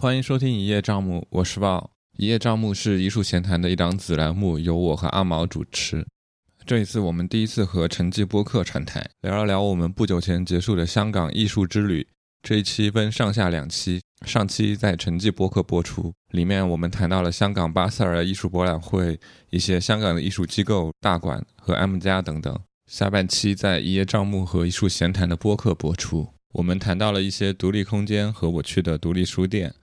欢迎收听《一叶障目》，我是豹。《一叶障目》是艺术闲谈的一档子栏目，由我和阿毛主持。这一次我们第一次和陈记播客串台，聊一聊我们不久前结束的香港艺术之旅。这一期分上下两期，上期在陈记播客播出，里面我们谈到了香港巴塞尔艺术博览会、一些香港的艺术机构、大馆和 M 家等等。下半期在《一叶障目》和艺术闲谈的播客播出，我们谈到了一些独立空间和我去的独立书店。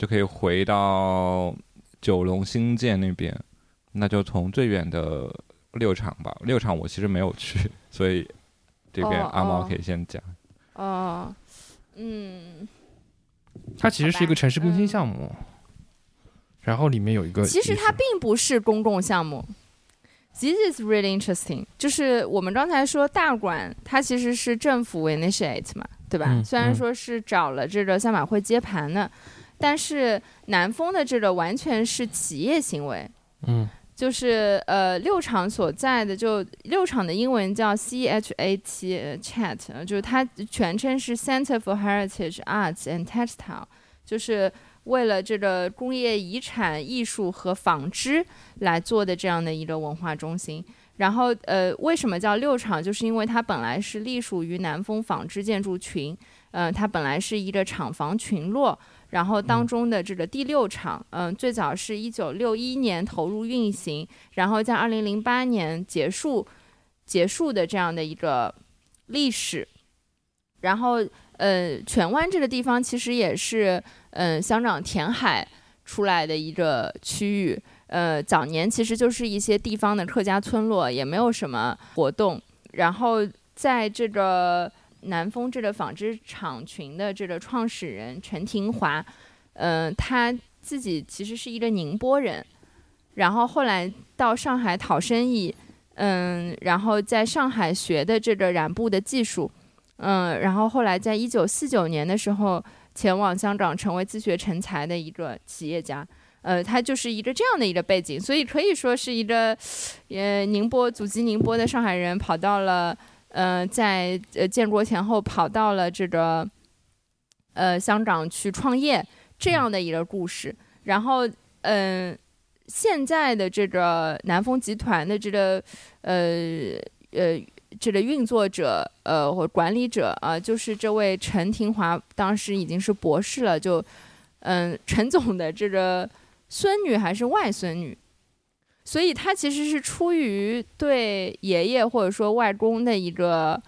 就可以回到九龙新建那边，那就从最远的六场吧。六场我其实没有去，所以这边哦阿毛哦可以先讲。哦，嗯，它其实是一个城市更新项目，然后里面有一个，其实它并不是公共项目。This is really interesting。就是我们刚才说大馆，它其实是政府 initiate 嘛，对吧？嗯虽然嗯说是找了这个赛马会接盘的，但是南丰的这个完全是企业行为。嗯就是呃六厂所在的就六厂的英文叫 C H A T 呃 Chat，呃就是它全称是 Center for Heritage Arts and Textile，就是为了这个工业遗产、艺术和纺织来做的这样的一个文化中心。然后呃，为什么叫六厂？就是因为它本来是隶属于南丰纺织建筑群，呃，它本来是一个厂房群落，然后当中的这个第六场，嗯、最早是一九六一年投入运行，然后在二零零八年结束结束的这样的一个历史。然后，呃，荃湾这个地方其实也是，嗯、香港填海出来的一个区域。呃，早年其实就是一些地方的客家村落，也没有什么活动。然后在这个南丰这个纺织厂群的这个创始人陈廷华，嗯、他自己其实是一个宁波人，然后后来到上海讨生意，嗯，然后在上海学的这个染布的技术，嗯，然后后来在一九四九年的时候前往香港，成为自学成才的一个企业家。呃，他就是一个这样的一个背景，所以可以说是一个，呃，宁波祖籍宁波的上海人跑到了，呃，在呃建国前后跑到了这个，呃，香港去创业这样的一个故事。然后，嗯、现在的这个南丰集团的这个，呃呃，这个运作者，呃，或管理者啊、就是这位陈廷华，当时已经是博士了，就，嗯、陈总的这个孙女还是外孙女，所以他其实是出于对爷爷或者说外公的一个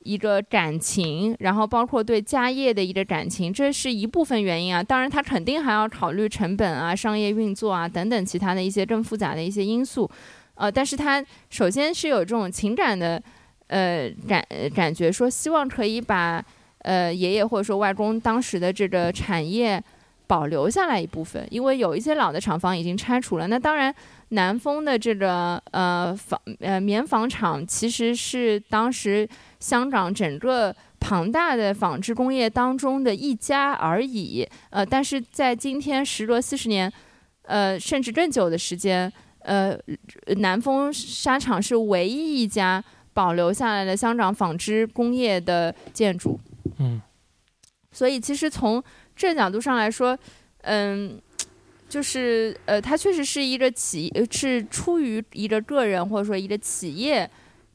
一个感情，然后包括对家业的一个感情，这是一部分原因啊。当然，他肯定还要考虑成本啊、商业运作啊等等其他的一些更复杂的一些因素。呃，但是他首先是有这种情感的呃感感觉，说希望可以把呃爷爷或者说外公当时的这个产业保留下来一部分，因为有一些老的厂房已经拆除了。那当然，南丰的这个呃纺呃棉纺厂其实是当时香港整个庞大的纺织工业当中的一家而已。呃，但是在今天时隔四十年，呃，甚至更久的时间，呃，南丰纱厂是唯一一家保留下来的香港纺织工业的建筑。嗯所以其实从这角度上来说，嗯，就是呃，它确实是一个企，是出于一个个人或者说一个企业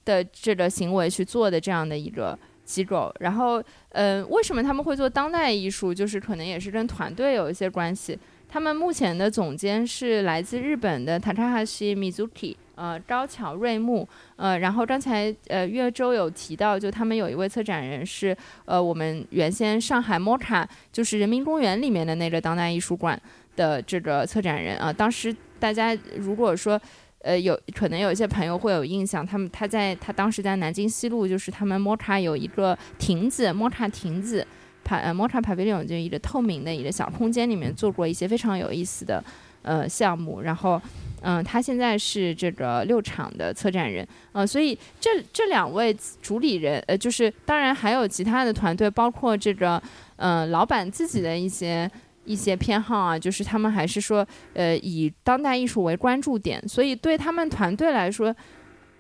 的这个行为去做的这样的一个机构。然后，嗯，为什么他们会做当代艺术？就是可能也是跟团队有一些关系。他们目前的总监是来自日本的 Takahashi Mizuki，呃，高桥瑞木，呃，然后刚才呃岳州有提到，就他们有一位策展人是呃我们原先上海 MOCA 就是人民公园里面的那个当代艺术馆的这个策展人啊、当时大家如果说呃有可能有一些朋友会有印象，他们他在他当时在南京西路，就是他们摩卡有一个亭子摩卡亭子。帕呃摩卡 Pavilion 就一个透明的一个小空间里面做过一些非常有意思的呃项目，然后。嗯，他现在是这个六场的策展人，呃，所以这这两位主理人，呃，就是当然还有其他的团队，包括这个，嗯，老板自己的一些一些偏好啊，就是他们还是说，呃，以当代艺术为关注点，所以对他们团队来说，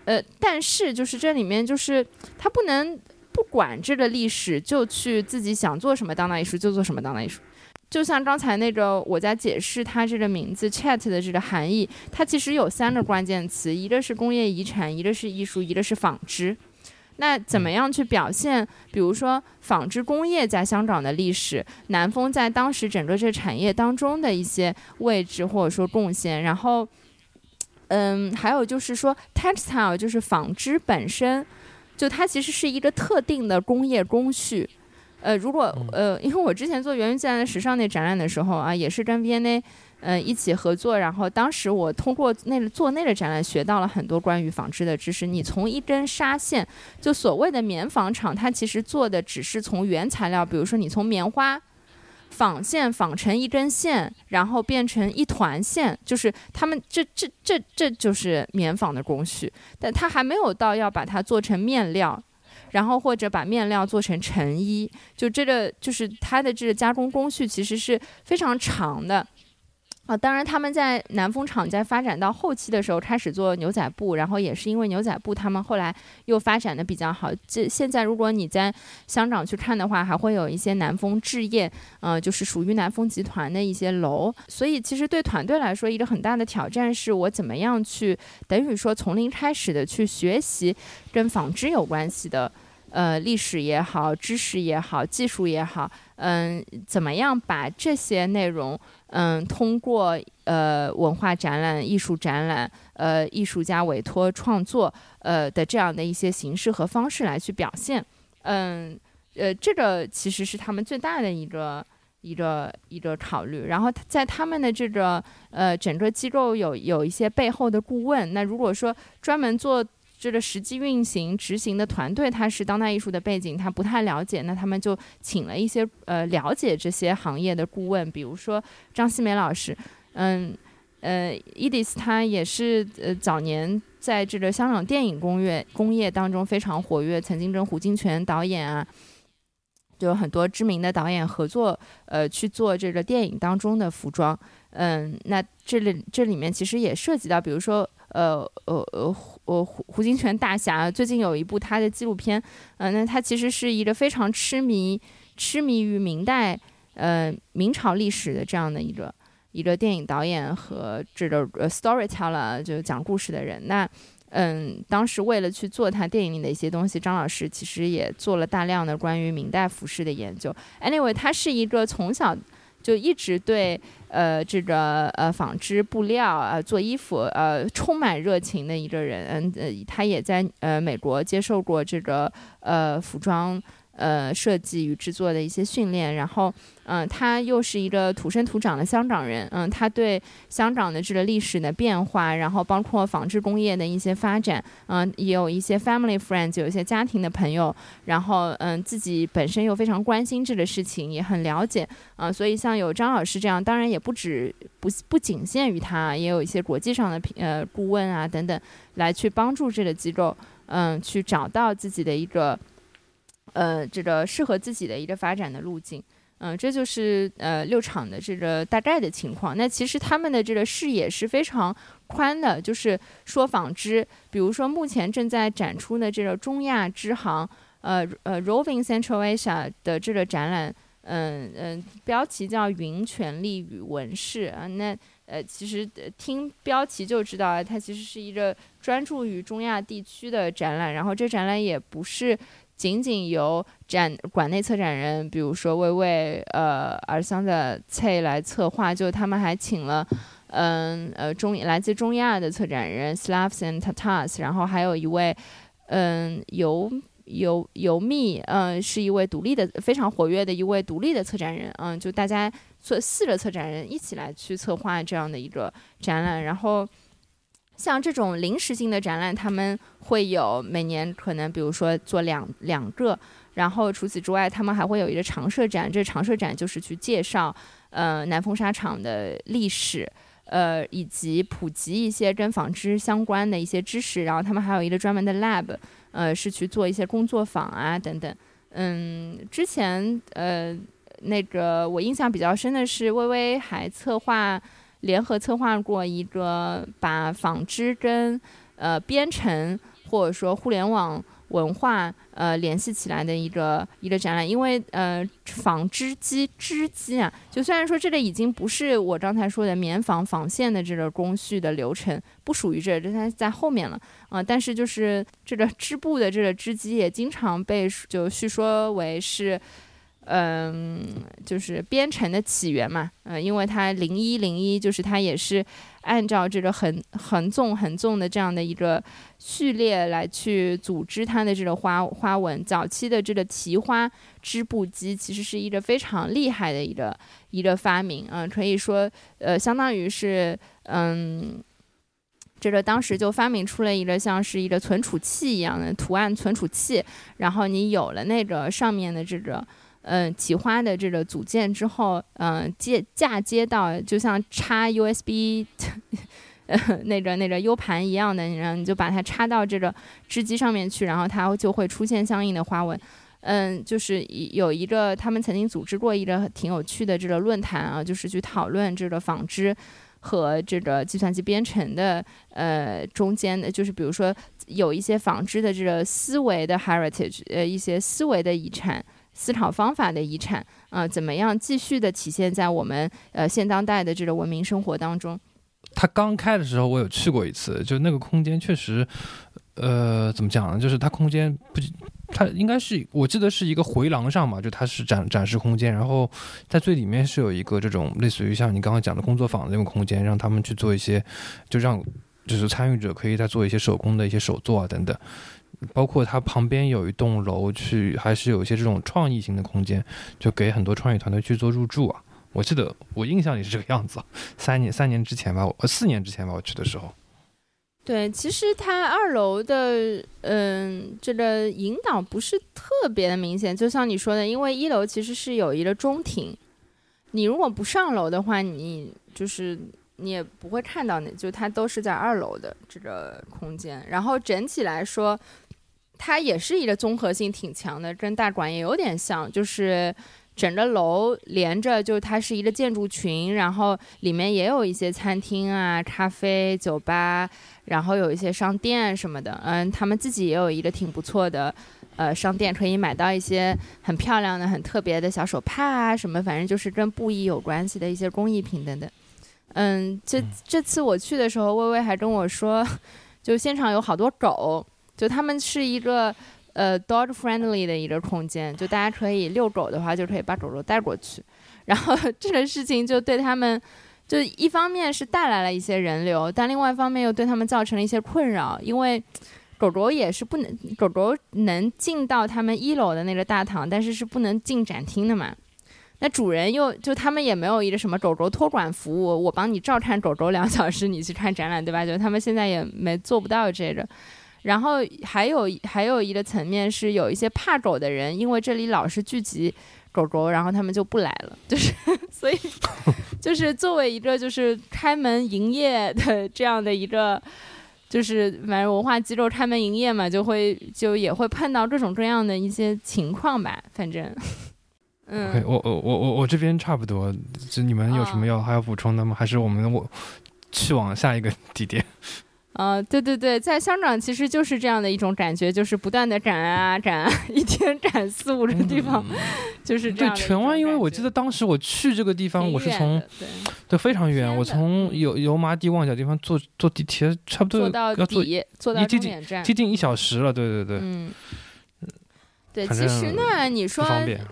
呃，但是就是这里面就是他不能不管这个历史，就去自己想做什么当代艺术就做什么当代艺术。就像刚才那个，我在解释它这个名字 “chat” 的这个含义，它其实有三个关键词，一个是工业遗产，一个是艺术，一个是纺织。那怎么样去表现？比如说纺织工业在香港的历史，南丰在当时整个这产业当中的一些位置或者说贡献。然后，嗯，还有就是说 textile 就是纺织本身，就它其实是一个特定的工业工序。呃，如果呃，因为我之前做源于自然的时尚那展览的时候啊，也是跟 V&A 呃一起合作，然后当时我通过那个做那个展览，学到了很多关于纺织的知识。你从一根纱线，就所谓的棉纺厂，它其实做的只是从原材料，比如说你从棉花纺线纺成一根线，然后变成一团线，就是他们这这这这就是棉纺的工序，但它还没有到要把它做成面料。然后或者把面料做成成衣，就这个就是它的这个加工工序其实是非常长的。啊，当然，他们在南丰厂在发展到后期的时候，开始做牛仔布，然后也是因为牛仔布，他们后来又发展的比较好。这现在，如果你在香港去看的话，还会有一些南丰置业，呃，就是属于南丰集团的一些楼。所以，其实对团队来说，一个很大的挑战是我怎么样去，等于说从零开始的去学习跟纺织有关系的。呃，历史也好，知识也好，技术也好，嗯，怎么样把这些内容，嗯，通过呃文化展览、艺术展览，呃，艺术家委托创作，呃的这样的一些形式和方式来去表现，嗯，呃，这个其实是他们最大的一个一个一个考虑。然后在他们的这个呃整个机构有有一些背后的顾问，那如果说专门做。这个实际运行执行的团队，他是当代艺术的背景，他不太了解，那他们就请了一些呃了解这些行业的顾问，比如说张希梅老师，嗯呃，Edith 他也是呃早年在这个香港电影工业工业当中非常活跃，曾经跟胡金铨导演啊，就有很多知名的导演合作，呃去做这个电影当中的服装，嗯，那这里这里面其实也涉及到，比如说。呃呃呃，胡胡胡金铨大侠最近有一部他的纪录片，嗯，那他其实是一个非常痴迷痴迷于明代呃明朝历史的这样的一个一个电影导演和这个呃 storyteller 就是讲故事的人。那嗯，当时为了去做他电影里的一些东西，张老师其实也做了大量的关于明代服饰的研究。Anyway，他是一个从小。就一直对呃这个呃纺织布料啊做衣服呃充满热情的一个人，嗯呃他也在呃美国接受过这个呃服装。呃，设计与制作的一些训练，然后，嗯，他又是一个土生土长的香港人，嗯，他对香港的这个历史的变化，然后包括纺织工业的一些发展，嗯，也有一些 family friends，有一些家庭的朋友，然后，嗯，自己本身又非常关心这个事情，也很了解，嗯，所以像有张老师这样，当然也不止不不仅限于他，也有一些国际上的呃顾问啊等等，来去帮助这个机构，嗯，去找到自己的一个。呃，这个适合自己的一个发展的路径，嗯，这就是呃六厂的这个大概的情况。那其实他们的这个视野是非常宽的，就是说纺织，比如说目前正在展出的这个中亚支行，呃呃，Roving Central Asia 的这个展览，嗯嗯，标题叫“云权力与纹饰”啊。那呃，其实听标题就知道啊，它其实是一个专注于中亚地区的展览。然后这展览也不是。仅仅由展馆内策展人，比如说魏魏、呃尔桑的蔡来策划，就他们还请了，嗯呃中来自中亚的策展人 Slavs and Tatars，然后还有一位，嗯尤尤尤密，嗯是一位独立的非常活跃的一位独立的策展人，嗯就大家做四个策展人一起来去策划这样的一个展览，然后。像这种临时性的展览，他们会有每年可能，比如说做两两个，然后除此之外，他们还会有一个常设展，这常设展就是去介绍呃南风纱厂的历史。呃，以及普及一些跟纺织相关的一些知识，然后他们还有一个专门的 lab，呃，是去做一些工作坊啊等等。嗯，之前呃那个我印象比较深的是，微微还策划联合策划过一个把纺织跟呃编程或者说互联网。文化呃联系起来的一个一个展览，因为呃纺织机织机啊，就虽然说这个已经不是我刚才说的棉纺纺线的这个工序的流程，不属于这，这它在后面了啊，但是就是这个织布的这个织机也经常被就叙说为是。嗯，就是编程的起源嘛，呃，因为它零一零一，就是它也是按照这个横横纵横纵的这样的一个序列来去组织它的这个花花纹。早期的这个提花织布机其实是一个非常厉害的一个一个发明，嗯，可以说，呃，相当于是，嗯，这个当时就发明出了一个像是一个存储器一样的图案存储器，然后你有了那个上面的这个。嗯，提花的这个组件之后，嗯，接嫁接到就像插 USB，呃，那个那个 U 盘一样的，然后你就把它插到这个织机上面去，然后它就会出现相应的花纹。嗯，就是有一个他们曾经组织过一个挺有趣的这个论坛啊，就是去讨论这个纺织和这个计算机编程的呃中间的，就是比如说有一些纺织的这个思维的 heritage，呃，一些思维的遗产。思考方法的遗产，啊，怎么样继续的体现在我们呃现当代的这个文明生活当中？它刚开的时候，我有去过一次，就那个空间确实，呃，怎么讲呢？就是它空间不，它应该是我记得是一个回廊上嘛，就它是展展示空间，然后在最里面是有一个这种类似于像你刚刚讲的工作坊的那种空间，让他们去做一些，就让就是参与者可以在做一些手工的一些手作啊等等。包括它旁边有一栋楼，去还是有一些这种创意型的空间，就给很多创意团队去做入驻啊。我记得我印象里是这个样子，三年三年之前吧，呃四年之前吧，我去的时候。对，其实它二楼的嗯这个引导不是特别的明显，就像你说的，因为一楼其实是有一个中庭，你如果不上楼的话，你就是你也不会看到那，就它都是在二楼的这个空间，然后整体来说。它也是一个综合性挺强的，跟大馆也有点像，就是整个楼连着，就它是一个建筑群，然后里面也有一些餐厅啊、咖啡、酒吧，然后有一些商店什么的。嗯，他们自己也有一个挺不错的，呃，商店可以买到一些很漂亮的、很特别的小手帕啊什么，反正就是跟布艺有关系的一些工艺品等等。嗯，这这次我去的时候，微微还跟我说，就现场有好多狗。就他们是一个呃 dog friendly 的一个空间，就大家可以遛狗的话，就可以把狗狗带过去。然后这个事情就对他们，就一方面是带来了一些人流，但另外一方面又对他们造成了一些困扰，因为狗狗也是不能，狗狗能进到他们一楼的那个大堂，但是是不能进展厅的嘛。那主人又就他们也没有一个什么狗狗托管服务，我帮你照看狗狗两小时，你去看展览，对吧？就他们现在也没做不到这个。然后还有还有一个层面是有一些怕狗的人，因为这里老是聚集狗狗，然后他们就不来了。就是 所以 就是作为一个就是开门营业的这样的一个，就是反正文化机构开门营业嘛，就会就也会碰到各种各样的一些情况吧。反正，嗯，我我我我我这边差不多。就你们有什么要还要补充的吗？还是我们我去往下一个地点？呃，对对对，在香港其实就是这样的一种感觉，就是不断的展啊展啊，一天展四五个地方，就是这样。对荃湾，因为我记得当时我去这个地方，我是从对非常远，我从油油麻地旺角地方坐坐地铁，差不多坐到底，坐到终点站，接近一小时了。对对对，嗯，对，其实呢，你说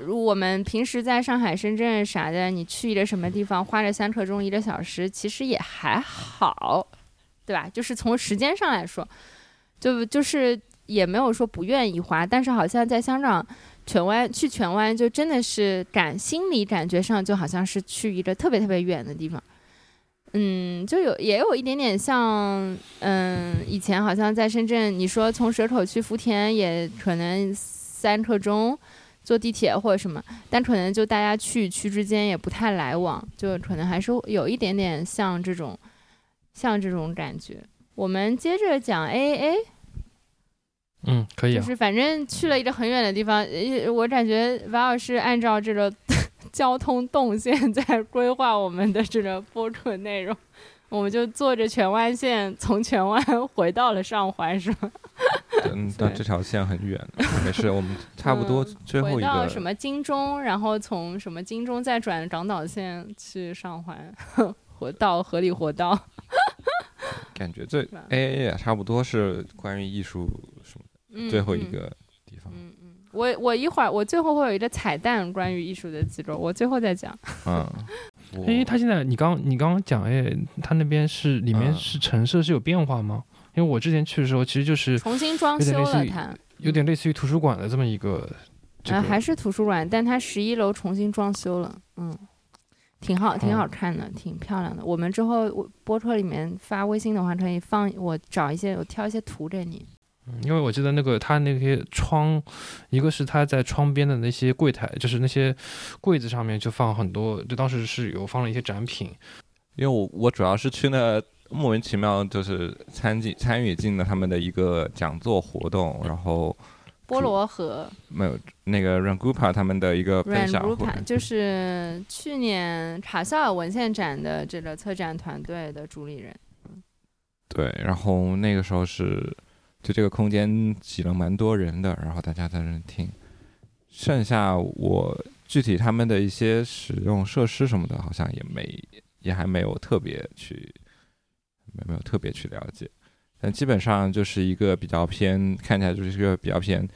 我们平时在上海、深圳啥的，你去一个什么地方，花着三刻钟一个小时，其实也还好。对吧？就是从时间上来说，就就是也没有说不愿意花，但是好像在香港荃湾去荃湾，就真的是感心理感觉上就好像是去一个特别特别远的地方。嗯，就有也有一点点像，嗯，以前好像在深圳，你说从蛇口去福田也可能。三刻钟，坐地铁或者什么，但可能就大家去区之间也不太来往，就可能还是有一点点像这种，像这种感觉。我们接着讲 AAA，嗯，可以啊。就是反正去了一个很远的地方，呃我感觉王老师按照这个 交通动线在规划我们的这个播客内容，我们就坐着荃湾线从荃湾回到了上环，是吗？嗯，但这条线很远，没事，我们 差不多嗯最后一回到个什么金钟，然后从什么金钟再转港岛线去上环，活到合理活道。感觉最吧？A A 也差不多是关于艺术什么的，最后一嗯。个地方，嗯嗯，我我一会儿我最后会有一个彩蛋，关于艺术的肌肉，我最后再讲。嗯，因为他现在你刚你刚刚讲，哎，他那边是里面嗯。是陈设是有变化吗？因为我之前去的时候，其实就是重新装修了它，有点类似于图书馆的这么一个，这呃，个还是图书馆，但它十一楼重新装修了，嗯，挺好，挺好哦看的，挺漂亮的。我们之后我播客里面发微信的话，可以放我找一些，我挑一些图给你。嗯因为我记得那个他那些窗，一个是他在窗边的那些柜台，就是那些柜子上面就放很多，就当时是有放了一些展品，因为我我主要是去那莫名其妙就是参进参与进了他们的一个讲座活动，然后菠萝和没有那个 Rangupa 他们的一个分享就是去年卡萨尔文献展的这个策展团队的主理人。对，然后那个时候是就这个空间挤了蛮多人的，然后大家在那听。剩下我具体他们的一些使用设施什么的，好像也没也还没有特别去没没有特别去了解，但基本上就是一个比较偏看起来就是一个比较偏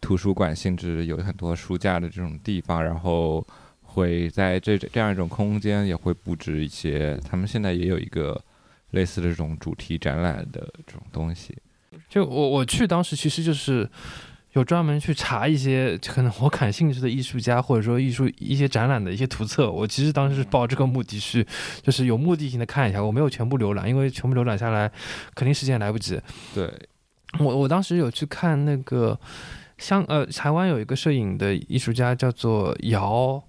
图书馆性质，有很多书架的这种地方，然后会在这这样一种空间也会布置一些，他们现在也有一个类似的这种主题展览的这种东西。就我我去当时其实就是有专门去查一些可能我感兴趣的艺术家或者说艺术一些展览的一些图册。我其实当时是抱这个目的去，就是有目的性的看一下，我没有全部浏览，因为全部浏览下来肯定时间来不及。对，我我当时有去看那个香呃台湾有一个摄影的艺术家叫做姚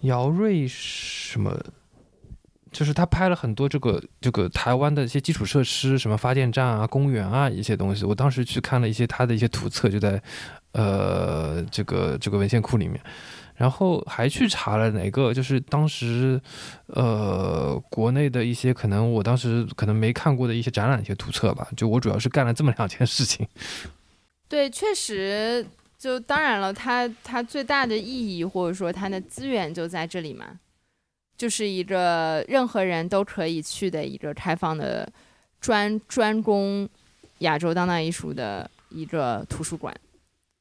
姚瑞什么。就是他拍了很多这个这个台湾的一些基础设施，什么发电站啊、公园啊一些东西。我当时去看了一些他的一些图册，就在呃这个这个文献库里面，然后还去查了哪个，就是当时呃国内的一些可能我当时可能没看过的一些展览一些图册吧。就我主要是干了这么两件事情。对，确实，就当然了，它它最大的意义或者说它的资源就在这里嘛，就是一个任何人都可以去的一个开放的专专攻亚洲当代艺术的一个图书馆。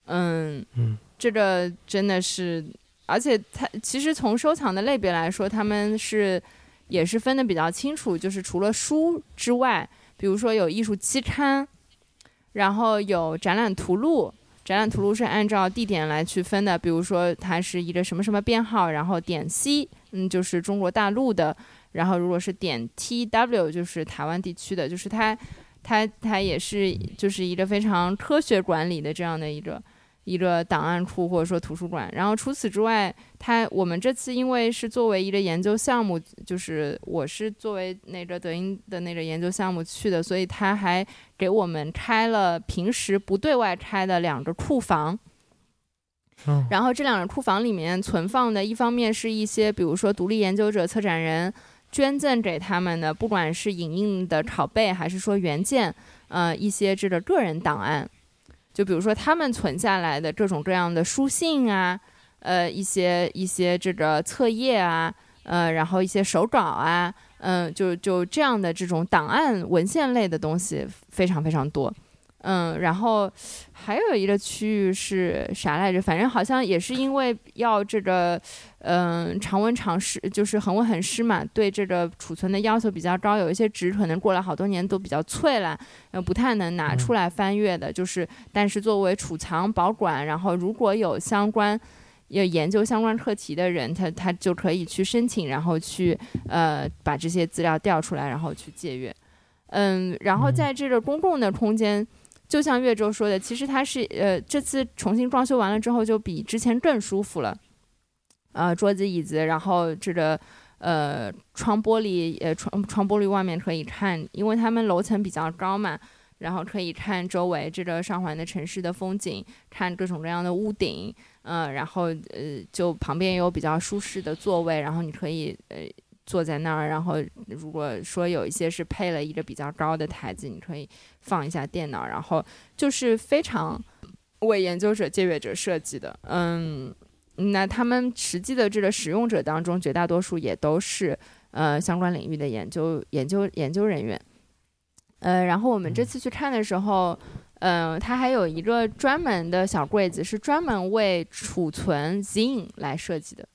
嗯嗯，这个真的是，而且它其实从收藏的类别来说，他们是也是分的比较清楚，就是除了书之外，比如说有艺术期刊，然后有展览图录。展览图录是按照地点来区分的，比如说它是一个什么什么编号，然后点 C，嗯，就是中国大陆的，然后如果是点 TW，就是台湾地区的，就是它，它它也是就是一个非常科学管理的这样的一个一个档案库或者说图书馆。然后除此之外，它我们这次因为是作为一个研究项目，就是我是作为那个德英的那个研究项目去的，所以他还给我们开了平时不对外开的两个库房。嗯然后这两个库房里面存放的，一方面是一些比如说独立研究者、策展人捐赠给他们的，不管是影印的拷贝还是说原件，呃，一些这个个人档案，就比如说他们存下来的各种各样的书信啊，呃，一些一些这个册页啊，呃，然后一些手稿啊，嗯、就就这样的这种档案文献类的东西非常非常多。嗯，然后还有一个区域是啥来着？反正好像也是因为要这个，嗯、常温常湿，就是恒温恒湿嘛，对这个储存的要求比较高。有一些纸可能过了好多年都比较脆了，呃，不太能拿出来翻阅的。就是，但是作为储藏保管，然后如果有相关。要研究相关课题的人，他他就可以去申请，然后去呃把这些资料调出来，然后去借阅。嗯，然后嗯在这个公共的空间，就像岳州说的，其实它是呃这次重新装修完了之后，就比之前更舒服了。呃，桌子椅子，然后这个呃窗玻璃，呃窗窗玻璃外面可以看，因为他们楼层比较高嘛，然后可以看周围这个上环的城市的风景，看各种各样的屋顶，嗯、然后呃就旁边有比较舒适的座位，然后你可以呃坐在那儿，然后如果说有一些是配了一个比较高的台子，你可以放一下电脑，然后就是非常为研究者、借阅者设计的，嗯。那他们实际的这个使用者当中，绝大多数也都是呃相关领域的研究研究研究人员。呃，然后我们这次去看的时候，嗯、它还有一个专门的小柜子，是专门为储存 Zine 来设计的。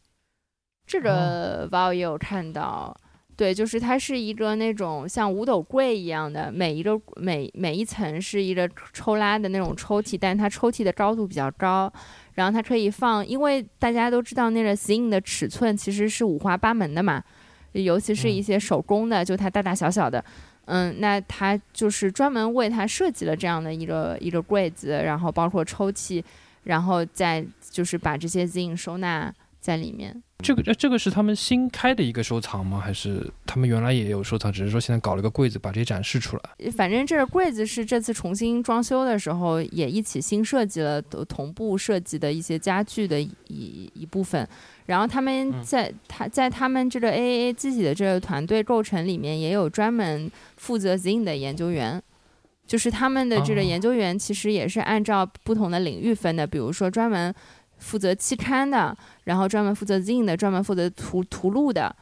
这个 Val 也有看到，对，就是它是一个那种像五斗柜一样的，每一个每每一层是一个抽拉的那种抽屉，但是它抽屉的高度比较高，然后它可以放，因为大家都知道那个 zing 的尺寸其实是五花八门的嘛，尤其是一些手工的，就它大大小小的。嗯，那它就是专门为它设计了这样的一个一个柜子，然后包括抽屉，然后再就是把这些 zing 收纳在里面。这个呃这个是他们新开的一个收藏吗？还是他们原来也有收藏，只是说现在搞了个柜子把这些展示出来？反正这个柜子是这次重新装修的时候也一起新设计了，都同步设计的一些家具的一一一部分。然后他们在他在他们这个 AAA 自己的这个团队构成里面，也有专门负责 Zine 的研究员。就是他们的这个哦研究员其实也是按照不同的领域分的，比如说专门负责期刊的，然后专门负责 Zine 的，专门负责图图录的。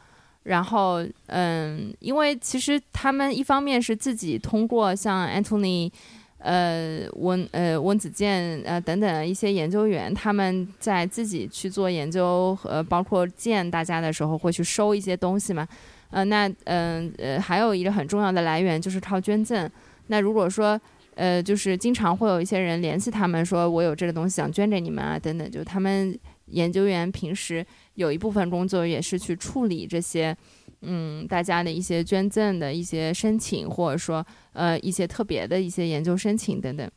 然后，嗯，因为其实他们一方面是自己通过像 Anthony，呃，温呃温子健呃等等一些研究员，他们在自己去做研究，呃，包括见大家的时候会去收一些东西嘛，呃，那嗯呃还有一个很重要的来源就是靠捐赠。那如果说呃，就是经常会有一些人联系他们说，我有这个东西想捐给你们啊，等等，就他们研究员平时有一部分工作也是去处理这些，嗯，大家的一些捐赠的一些申请，或者说呃一些特别的一些研究申请等等。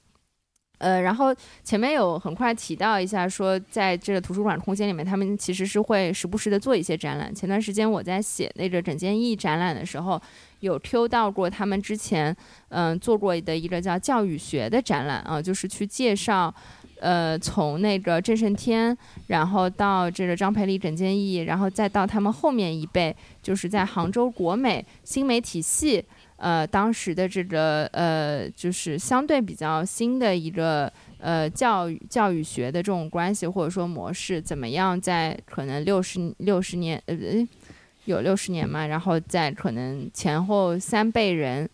呃，然后前面有很快提到一下，说在这个图书馆空间里面，他们其实是会时不时的做一些展览。前段时间我在写那个整件艺展览的时候，有 Q 到过他们之前嗯、做过的一个叫教育学的展览啊、就是去介绍。呃，从那个郑胜天，然后到这个张培礼、整件艺，然后再到他们后面一辈，就是在杭州国美新媒体系，呃，当时的这个呃，就是相对比较新的一个呃教育教育学的这种关系或者说模式，怎么样在可能六十六十年呃有六十年嘛，然后在可能前后三辈人。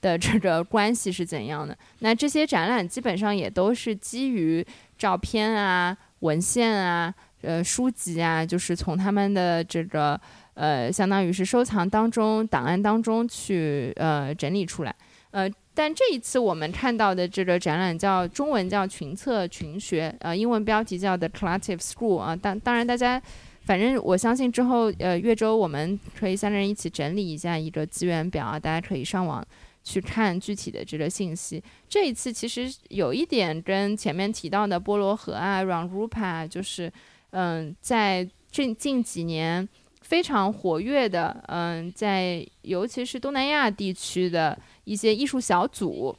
的这个关系是怎样的？那这些展览基本上也都是基于照片啊、文献啊、呃书籍啊，就是从他们的这个呃，相当于是收藏当中、档案当中去呃整理出来。呃，但这一次我们看到的这个展览叫中文叫群策群学，呃，英文标题叫 The Collective School 啊。当当然大家。反正我相信之后，呃，岳州我们可以三个人一起整理一下一个资源表啊，大家可以上网去看具体的这个信息。这一次其实有一点跟前面提到的波罗河啊、软 Rupa 啊，就是嗯，在近近几年非常活跃的，嗯，在尤其是东南亚地区的一些艺术小组。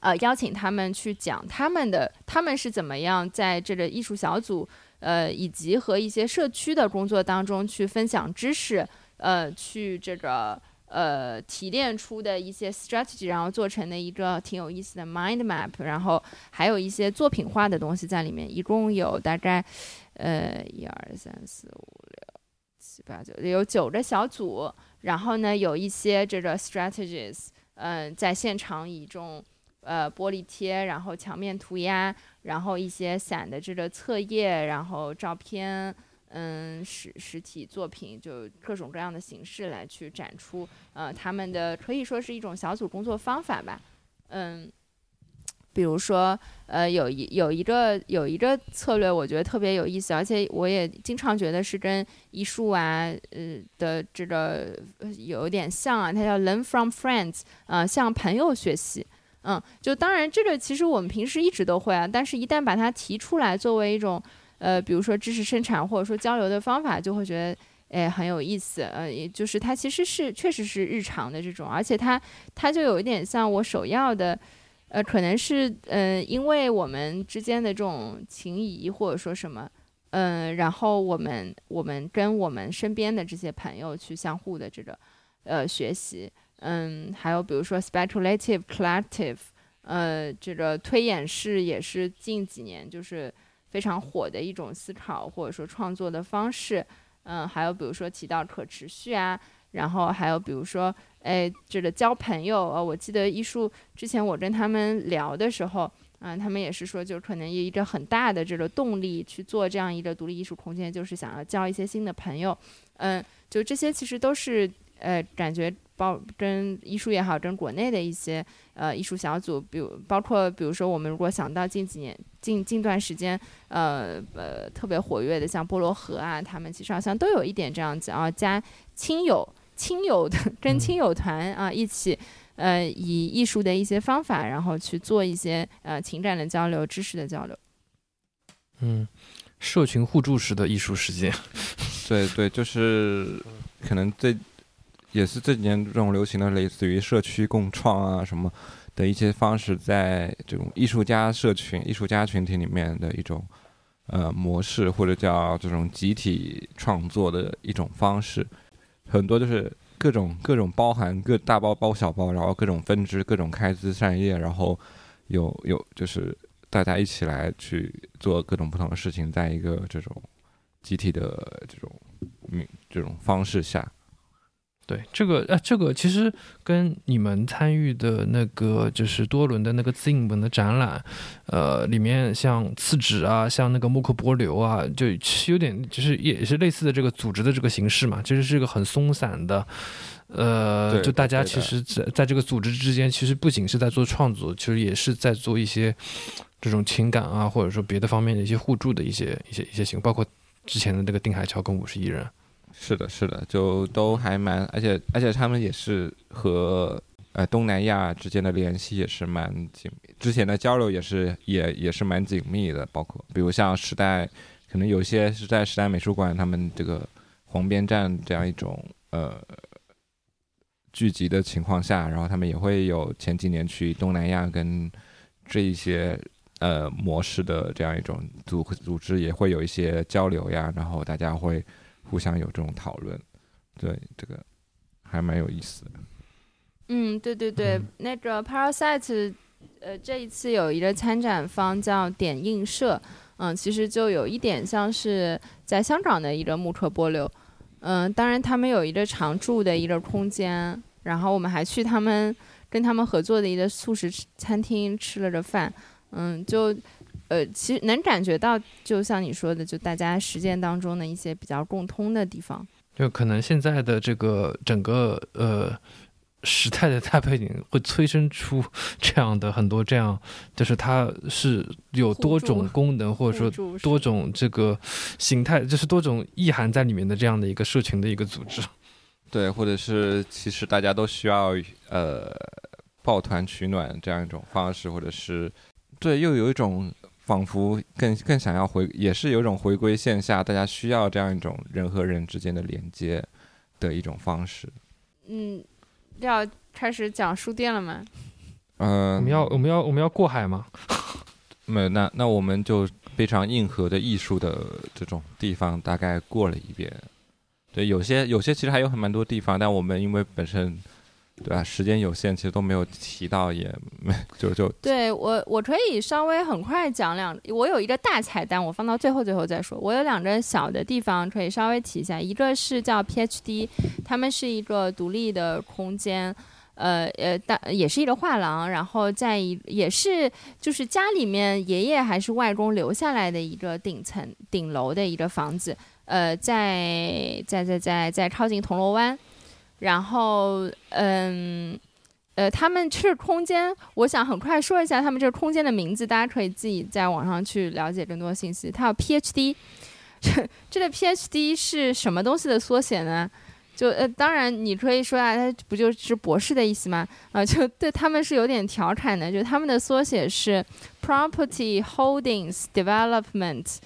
呃，邀请他们去讲他们的，他们是怎么样在这个艺术小组，呃，以及和一些社区的工作当中去分享知识，呃，去这个呃提炼出的一些 strategy，然后做成的一个挺有意思的 mind map，然后还有一些作品化的东西在里面，一共有大概呃一二三四五六七八九，有九个小组，然后呢有一些这个 strategies，嗯、在现场以这种呃玻璃贴，然后墙面涂鸦，然后一些散的这个册页，然后照片。嗯，实实体作品就各种各样的形式来去展出，呃，他们的可以说是一种小组工作方法吧。嗯，比如说，呃，有一有一个有一个策略，我觉得特别有意思，而且我也经常觉得是跟艺术啊，呃的这个有点像啊，它叫 learn from friends，呃，向朋友学习。嗯，就当然这个其实我们平时一直都会啊，但是一旦把它提出来作为一种呃，比如说知识生产或者说交流的方法，就会觉得哎很有意思。呃，也就是它其实是确实是日常的这种，而且它它就有一点像我首要的，呃，可能是呃，因为我们之间的这种情谊或者说什么，嗯，然后我们我们跟我们身边的这些朋友去相互的这个呃学习。嗯，还有比如说 speculative collective，呃，这个推演式也是近几年就是非常火的一种思考或者说创作的方式。嗯，还有比如说提到可持续啊，然后还有比如说，哎，这个交朋友。呃，我记得艺术之前我跟他们聊的时候，嗯，他们也是说，就可能有一个很大的这个动力去做这样一个独立艺术空间，就是想要交一些新的朋友。嗯，就这些其实都是呃，感觉。包跟艺术也好，跟国内的一些呃艺术小组，比如包括比如说我们如果想到近几年近近段时间呃呃特别活跃的像菠萝河啊，他们其实好像都有一点这样子啊，加亲友亲友的跟亲友团啊一起呃以艺术的一些方法，然后去做一些呃情感的交流、知识的交流。嗯，社群互助式的艺术实践，对对，就是可能最。也是这几年这种流行的，类似于社区共创啊什么的一些方式，在这种艺术家社群、艺术家群体里面的一种呃模式，或者叫这种集体创作的一种方式，很多就是各种各种包含各大包包小包，然后各种分支、各种开枝散叶，然后有有就是大家一起来去做各种不同的事情，在一个这种集体的这种嗯这种方式下。对这个，呃，这个其实跟你们参与的那个就是多伦的那个 z i m 的展览，呃，里面像次纸啊，像那个木刻波流啊，就有点，就是也是类似的这个组织的这个形式嘛，其实是一个很松散的，呃，就大家其实在在这个组织之间，其实不仅是在做创作，其实也是在做一些这种情感啊，或者说别的方面的一些互助的一些一些一些行为，包括之前的那个定海桥跟五十一人。是的，是的，就都还蛮，而且而且他们也是和呃东南亚之间的联系也是蛮紧密，之前的交流也是也也是蛮紧密的，包括比如像时代，可能有些是在时代美术馆，他们这个黄边站这样一种呃聚集的情况下，然后他们也会有前几年去东南亚跟这一些呃模式的这样一种组组织也会有一些交流呀，然后大家会。互相有这种讨论，对这个还蛮有意思的。嗯，对对对，那个 Parasite，呃，这一次有一个参展方叫点映社，嗯，其实就有一点像是在香港的一个木刻波流，嗯，当然他们有一个常驻的一个空间，然后我们还去他们跟他们合作的一个素食餐厅吃了个饭，嗯，就。呃，其实能感觉到，就像你说的，就大家实践当中的一些比较共通的地方。就可能现在的这个整个呃时代的大背景，会催生出 这样的很多这样，就是它是有多种功能，或者说多种这个形态，就是多种意涵在里面的这样的一个社群的一个组织。对，或者是其实大家都需要呃抱团取暖这样一种方式，或者是对，又有一种。仿佛更更想要回，也是有一种回归线下，大家需要这样一种人和人之间的连接的一种方式。嗯，要开始讲书店了吗？嗯，我们要我们要我们要过海吗？没有，那那我们就非常硬核的艺术的这种地方大概过了一遍。对，有些有些其实还有很蛮多地方，但我们因为本身。对吧？时间有限，其实都没有提到，也没 就就。对我，我可以稍微很快讲两。我有一个大彩蛋，我放到最后最后再说。我有两个小的地方可以稍微提一下，一个是叫 PhD，他们是一个独立的空间，呃呃，大也是一个画廊，然后在一也是就是家里面爷爷还是外公留下来的一个顶层顶楼的一个房子，呃，在在在在在靠近铜锣湾。然后，嗯，呃，他们这空间，我想很快说一下他们这个空间的名字，大家可以自己在网上去了解更多信息。它有 PhD，这这个 PhD 是什么东西的缩写呢？就呃，当然你可以说啊，它不就是博士的意思吗？啊、就对他们是有点调侃的，就他们的缩写是 Property Holdings Development，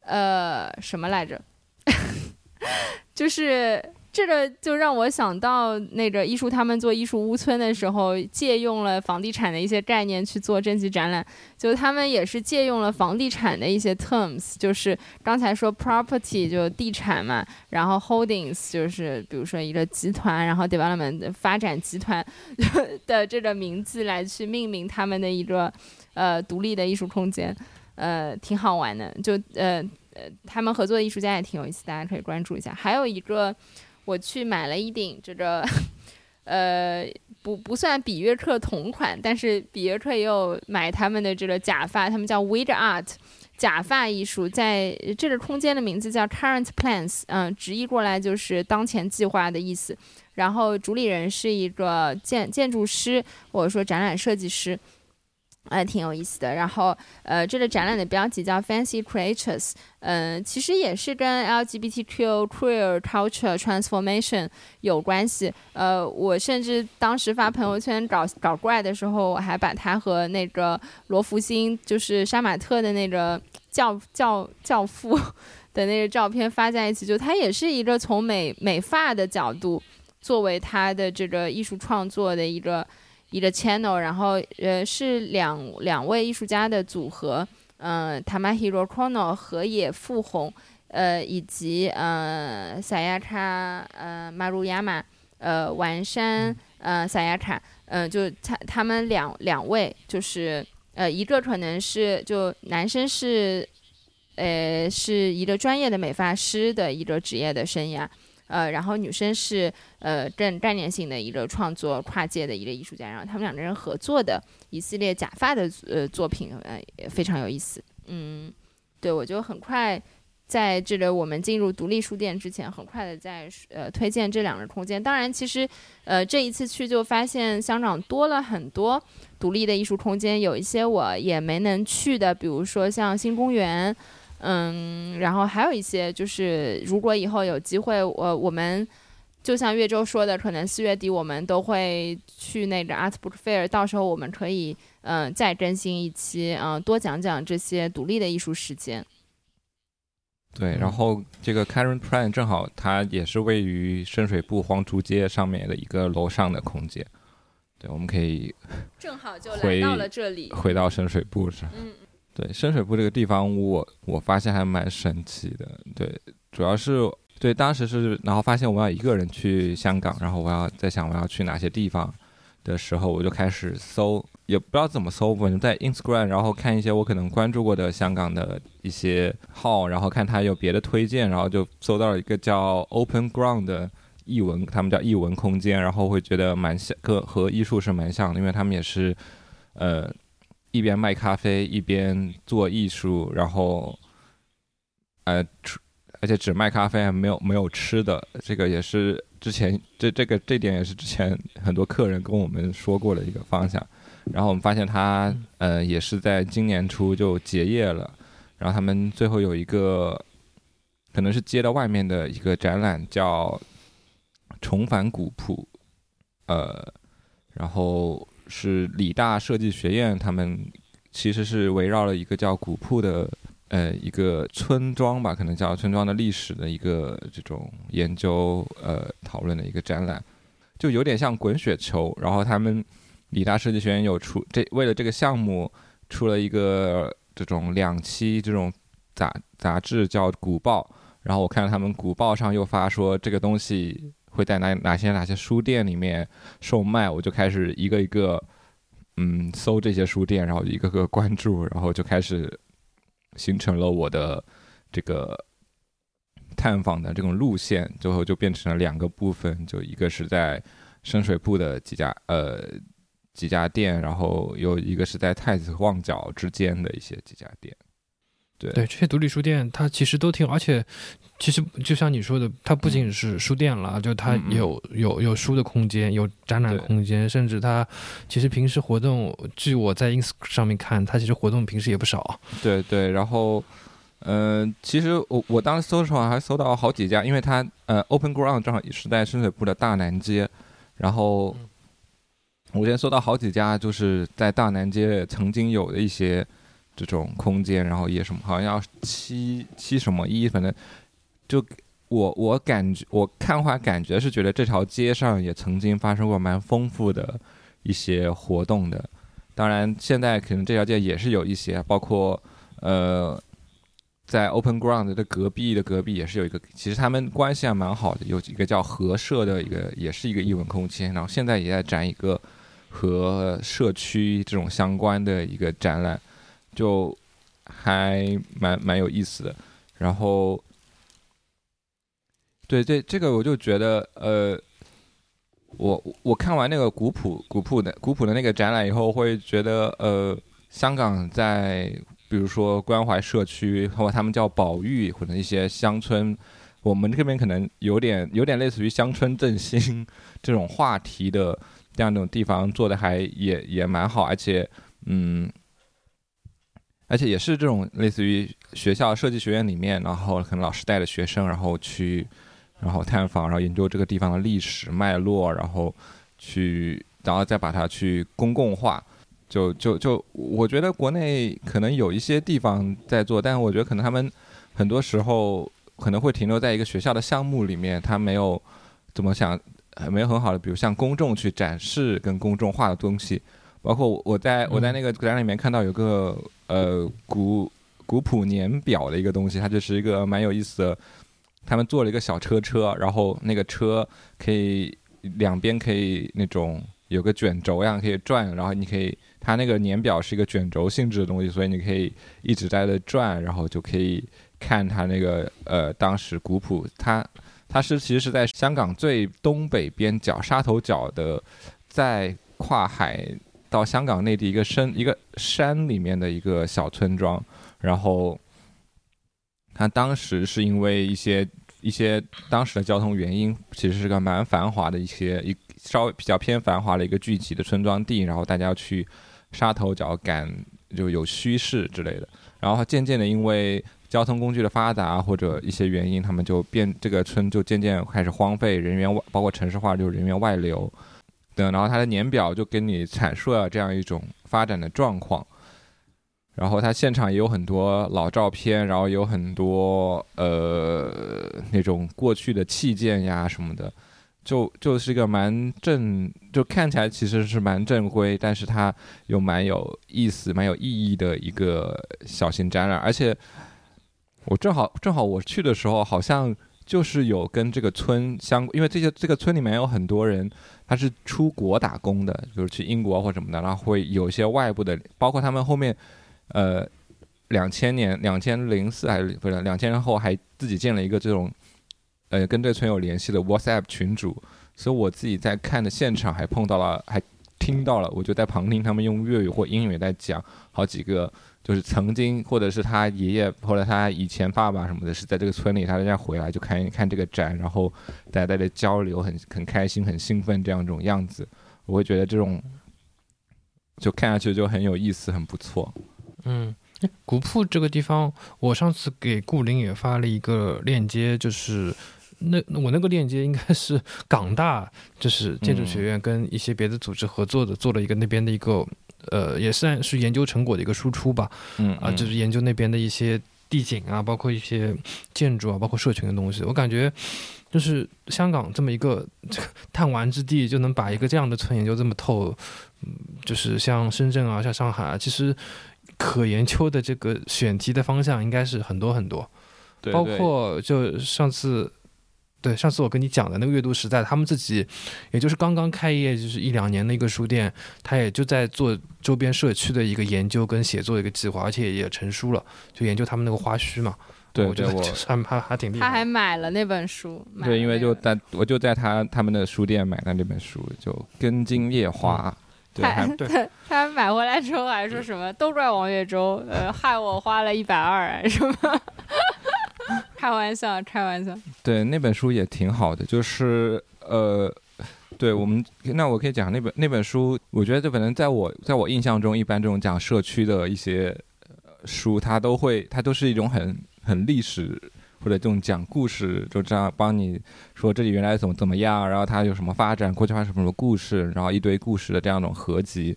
呃，什么来着？就是这个就让我想到那个艺术他们做艺术屋村的时候，借用了房地产的一些概念去做征集展览，就他们也是借用了房地产的一些 terms，就是刚才说 property 就地产嘛，然后 holdings 就是比如说一个集团，然后 development 发展集团的这个名字来去命名他们的一个呃独立的艺术空间，呃，挺好玩的。就呃呃，他们合作的艺术家也挺有意思，大家可以关注一下。还有一个，我去买了一顶这个呃。不不算比约克同款，但是比约克也有买他们的这个假发，他们叫 Wig Art 假发艺术，在这个空间的名字叫 Current Plans，嗯，直译过来就是当前计划的意思。然后主理人是一个建建筑师或者说展览设计师，呃，挺有意思的。然后呃，这个展览的标题叫 Fancy Creatures，嗯、其实也是跟 LGBTQ queer culture transformation 有关系。呃，我甚至当时发朋友圈搞搞怪的时候，我还把它和那个罗浮星，就是杀马特的那个教教教父 的那个照片发在一起。就他也是一个从美美发的角度作为他的这个艺术创作的一个一个 channel，然后呃是两两位艺术家的组合，嗯、呃、，Tamahiro Kono 河野富宏，呃，以及呃萨亚卡呃马鲁亚马。呃，丸山，呃，萨亚卡，嗯、就他他们两两位，就是呃，一个可能是就男生是，呃，是一个专业的美发师的一个职业的生涯，呃，然后女生是呃更概念性的一个创作跨界的一个艺术家，然后他们两个人合作的一系列假发的呃作品，呃，也非常有意思，嗯，对我就很快。在这个我们进入独立书店之前，很快的在呃推荐这两个空间。当然，其实呃这一次去就发现香港多了很多独立的艺术空间，有一些我也没能去的，比如说像新公园，嗯，然后还有一些就是如果以后有机会，我我们就像岳州说的，可能四月底我们都会去那个 Art Book Fair，到时候我们可以嗯、呃再更新一期，嗯、多讲讲这些独立的艺术时间。对，嗯然后这个 Karen Plan 正好它也是位于深水埗黄竹街上面的一个楼上的空间。对，我们可以正好就来到了这里。回到深水埗上。嗯，对，深水埗这个地方我，我发现还蛮神奇的。对，主要是对当时是，然后发现我要一个人去香港，然后我要在想我要去哪些地方的时候，我就开始搜，也不知道怎么搜，我就在 Instagram，然后看一些我可能关注过的香港的一些号，然后看他有别的推荐，然后就搜到了一个叫 Open Ground 的艺文，他们叫艺文空间，然后会觉得蛮像，和和艺术是蛮像的，因为他们也是，呃，一边卖咖啡一边做艺术，然后，呃，而且只卖咖啡还，没有没有吃的，这个也是之前这这个这点也是之前很多客人跟我们说过的一个方向。然后我们发现他呃也是在今年初就结业了，然后他们最后有一个可能是接到外面的一个展览叫重返古朴，呃，然后是理大设计学院，他们其实是围绕了一个叫古铺的呃一个村庄吧，可能叫村庄的历史的一个这种研究呃讨论的一个展览，就有点像滚雪球。然后他们理大设计学院有出这为了这个项目出了一个这种两期这种杂杂志叫《古报》，然后我看到他们《古报》上又发说这个东西会在哪哪些哪些书店里面售卖，我就开始一个一个嗯搜这些书店，然后一个个关注，然后就开始形成了我的这个探访的这种路线，最后就变成了两个部分，就一个是在深水埗的几家呃几家店，然后有一个是在太子旺角之间的一些几家店。对对，这些独立书店它其实都挺，而且其实就像你说的，它不仅是书店了，就它有有有书的空间，有展览空间，甚至它其实平时活动，据我在 ins 上面看，它其实活动平时也不少。对对，然后嗯，其实我我当时搜的时候还搜到好几家，因为它呃，Open Ground 正好也是在深水埗的大南街，然后我先搜到好几家，就是在大南街曾经有的一些这种空间，然后也什么好像要七七什么一，反正就我我感觉我看话感觉是觉得这条街上也曾经发生过蛮丰富的一些活动的，当然现在可能这条街也是有一些，包括呃。在 Open Ground 的隔壁的隔壁也是有一个，其实他们关系还蛮好的，有一个叫合社的一个，也是一个艺文空间，然后现在也在展一个和社区这种相关的一个展览，就还蛮蛮有意思的。然后，对对，这个我就觉得，呃，我我看完那个古朴古朴的古朴的那个展览以后，会觉得，呃，香港在。比如说关怀社区，或他们叫保育，或者一些乡村，我们这边可能有点有点类似于乡村振兴这种话题的这样一种地方，做的还也也蛮好，而且嗯，而且也是这种类似于学校设计学院里面，然后可能老师带着学生，然后去然后探访，然后研究这个地方的历史脉络，然后去然后再把它去公共化。就就就，我觉得国内可能有一些地方在做，但是我觉得可能他们很多时候可能会停留在一个学校的项目里面，他没有怎么想，没有很好的，比如向公众去展示跟公众化的东西。包括我在我在那个展览里面看到有个呃古古朴年表的一个东西，它就是一个蛮有意思的，他们做了一个小车车，然后那个车可以两边可以那种有个卷轴样可以转，然后你可以。它那个年表是一个卷轴性质的东西，所以你可以一直在那转，然后就可以看它那个呃当时古朴，它它是其实是在香港最东北边角沙头角的，在跨海到香港内地一个深一个山里面的一个小村庄，然后它当时是因为一些一些当时的交通原因，其实是个蛮繁华的一些一稍微比较偏繁华的一个聚集的村庄地，然后大家要去。沙头角赶就有虚市之类的，然后渐渐的因为交通工具的发达或者一些原因，他们就变这个村就渐渐开始荒废，人员外包括城市化就是人员外流等，然后它的年表就跟你阐述了这样一种发展的状况，然后它现场也有很多老照片，然后有很多呃那种过去的器件呀什么的。就就是一个蛮正，就看起来其实是蛮正规，但是它又蛮有意思、蛮有意义的一个小型展览。而且我正好正好我去的时候，好像就是有跟这个村相，因为这些这个村里面有很多人，他是出国打工的，就是去英国或什么的，然后会有一些外部的，包括他们后面呃两千年、两千零四还是不是两千年后还自己建了一个这种。呃，跟这个村有联系的 WhatsApp 群主，所以我自己在看的现场还碰到了，还听到了，我就在旁听他们用粤语或英语在讲好几个，就是曾经或者是他爷爷或者他以前爸爸什么的，是在这个村里，他人家回来就看一看这个展，然后大家在这交流，很很开心，很兴奋这样一种样子，我会觉得这种就看下去就很有意思，很不错。嗯，古铺这个地方，我上次给顾林也发了一个链接，就是。那我那个链接应该是港大，就是建筑学院跟一些别的组织合作的，做了一个那边的一个，呃，也算是研究成果的一个输出吧。嗯啊，就是研究那边的一些地景啊，包括一些建筑啊，包括社群的东西。我感觉，就是香港这么一个探玩之地，就能把一个这样的村研究这么透，嗯，就是像深圳啊，像上海啊，其实可研究的这个选题的方向应该是很多很多。包括就上次。对，上次我跟你讲的那个阅读时代，他们自己也就是刚刚开业，就是一两年的一个书店，他也就在做周边社区的一个研究跟写作一个计划，而且也成书了，就研究他们那个花墟嘛。对，我觉得还还还挺厉害。他还买了那本书。对，因为就在我就在他他们的书店买了那本书，就《根茎叶花》。他他他买回来之后还说什么？都怪王月洲，呃，害我花了一百二，什么？开玩笑，开玩笑。对，那本书也挺好的，就是呃，对我们，那我可以讲那本那本书，我觉得这可能在我在我印象中，一般这种讲社区的一些书，它都会，它都是一种很很历史或者这种讲故事，就这样帮你说这里原来怎么怎么样，然后它有什么发展，过去发生什么故事，然后一堆故事的这样一种合集。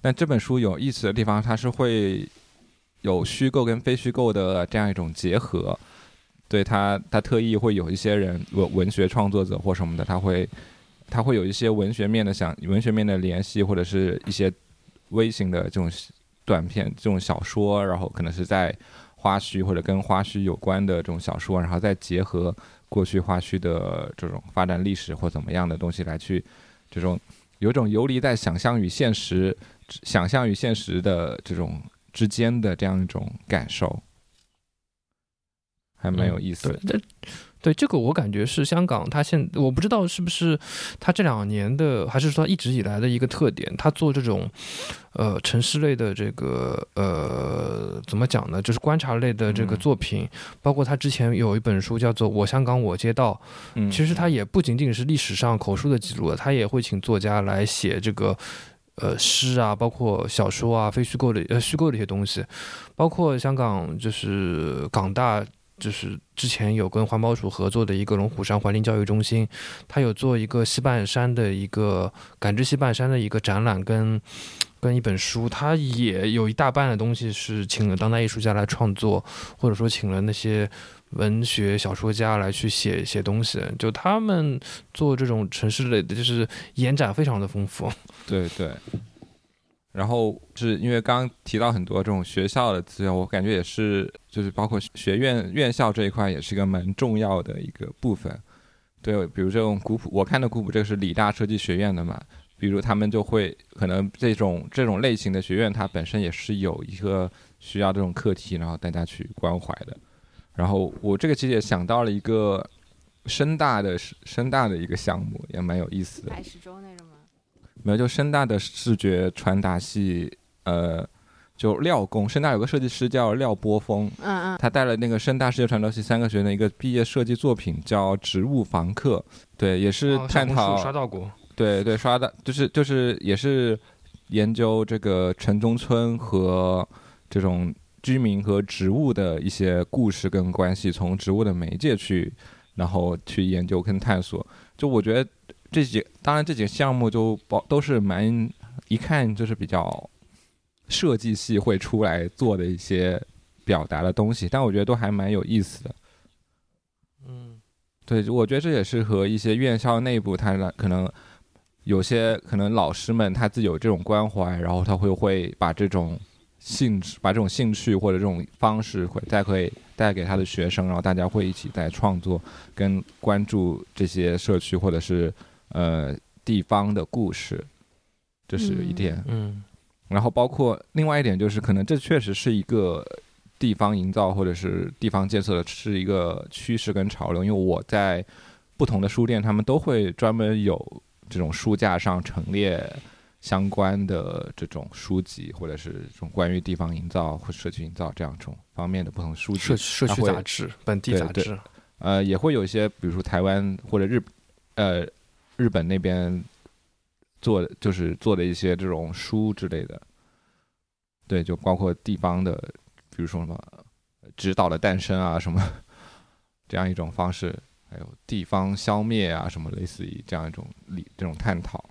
但这本书有意思的地方，它是会有虚构跟非虚构的这样一种结合。对他，他特意会有一些人文文学创作者或什么的，他会他会有一些文学面的想文学面的联系，或者是一些微型的这种短片、这种小说，然后可能是在花絮或者跟花絮有关的这种小说，然后再结合过去花絮的这种发展历史或怎么样的东西来去这种有种游离在想象与现实、想象与现实的这种之间的这样一种感受。还蛮有意思。对，对这个我感觉是香港，它现我不知道是不是它这两年的，还是说一直以来的一个特点。它做这种呃城市类的这个呃怎么讲呢？就是观察类的这个作品，包括他之前有一本书叫做《我香港我街道》，其实它也不仅仅是历史上口述的记录，他也会请作家来写这个呃诗啊，包括小说啊，非虚构的呃虚构的一些东西，包括香港就是港大。就是之前有跟环保署合作的一个龙虎山环境教育中心，他有做一个西半山的一个感知西半山的一个展览，跟跟一本书，他也有一大半的东西是请了当代艺术家来创作，或者说请了那些文学小说家来去写写东西，就他们做这种城市类的，就是延展非常的丰富。对 对。然后是因为刚刚提到很多这种学校的资源，我感觉也是，就是包括学院院校这一块也是一个蛮重要的一个部分。对，比如这种古朴，我看的古朴这个是理大设计学院的嘛，比如他们就会可能这种这种类型的学院，它本身也是有一个需要这种课题，然后大家去关怀的。然后我这个其实也想到了一个深大的深大的一个项目，也蛮有意思的。没有，就深大的视觉传达系，呃，就廖工，深大有个设计师叫廖波峰，嗯嗯，他带了那个深大视觉传达系三个学生的一个毕业设计作品，叫《植物房客》，对，也是探讨，刷到过，对对，刷的，就是就是也是研究这个城中村和这种居民和植物的一些故事跟关系，从植物的媒介去，然后去研究跟探索，就我觉得。这几当然这几个项目就包都是蛮一看就是比较设计系会出来做的一些表达的东西，但我觉得都还蛮有意思的。嗯，对，我觉得这也是和一些院校内部，他可能有些可能老师们他自己有这种关怀，然后他会会把这种兴趣、把这种兴趣或者这种方式会再可以带给他的学生，然后大家会一起在创作跟关注这些社区或者是。呃，地方的故事，这是一点。嗯，然后包括另外一点，就是可能这确实是一个地方营造或者是地方建设的是一个趋势跟潮流。因为我在不同的书店，他们都会专门有这种书架上陈列相关的这种书籍，或者是这种关于地方营造或社区营造这样一种方面的不同书籍。社社区杂志、本地杂志，呃，也会有一些，比如说台湾或者日，呃。日本那边做就是做的一些这种书之类的，对，就包括地方的，比如说什么指导的诞生啊，什么这样一种方式，还有地方消灭啊，什么类似于这样一种理这种探讨。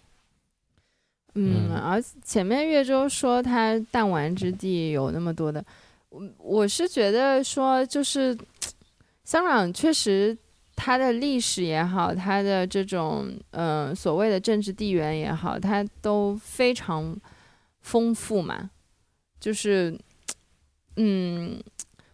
嗯，而前面岳州说他弹丸之地有那么多的，我我是觉得说就是 香港确实。它的历史也好，它的这种嗯所谓的政治地缘也好，它都非常丰富嘛。就是嗯，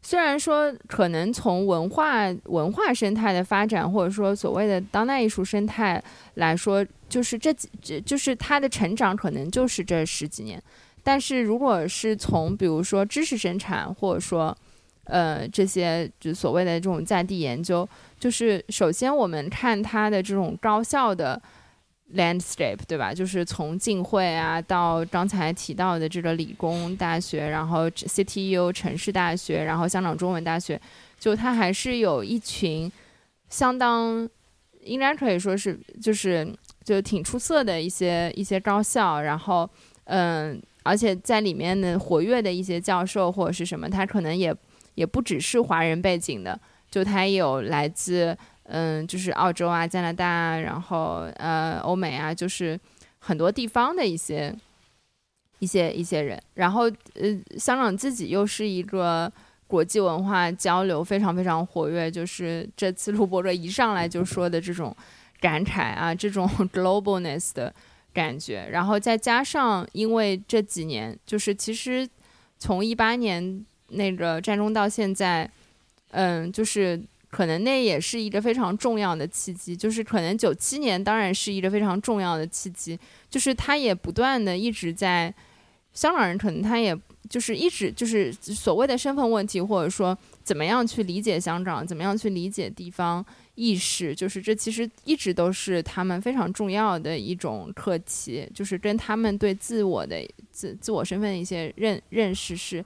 虽然说可能从文化文化生态的发展，或者说所谓的当代艺术生态来说，就是这几这就是它的成长可能就是这十几年。但是如果是从比如说知识生产，或者说呃这些就所谓的这种在地研究。就是首先，我们看它的这种高校的 landscape，对吧？就是从浸会啊，到刚才提到的这个理工大学，然后 CTU 城市大学，然后香港中文大学，就它还是有一群相当应该可以说是就是就挺出色的一些一些高校，然后嗯，而且在里面的活跃的一些教授或者是什么，他可能也。也不只是华人背景的，就他也有来自嗯，就是澳洲啊、加拿大啊，然后呃欧美啊，就是很多地方的一些一些一些人。然后呃，香港自己又是一个国际文化交流非常非常活跃，就是这次录播者一上来就说的这种感慨啊，这种 globalness 的感觉，然后再加上因为这几年就是其实从一八年那个战争到现在，嗯，就是可能那也是一个非常重要的契机，就是可能九七年当然是一个非常重要的契机，就是他也不断的一直在香港人可能他也就是一直就是所谓的身份问题，或者说怎么样去理解香港，怎么样去理解地方意识，就是这其实一直都是他们非常重要的一种课题，就是跟他们对自我的自自我身份的一些认认识是。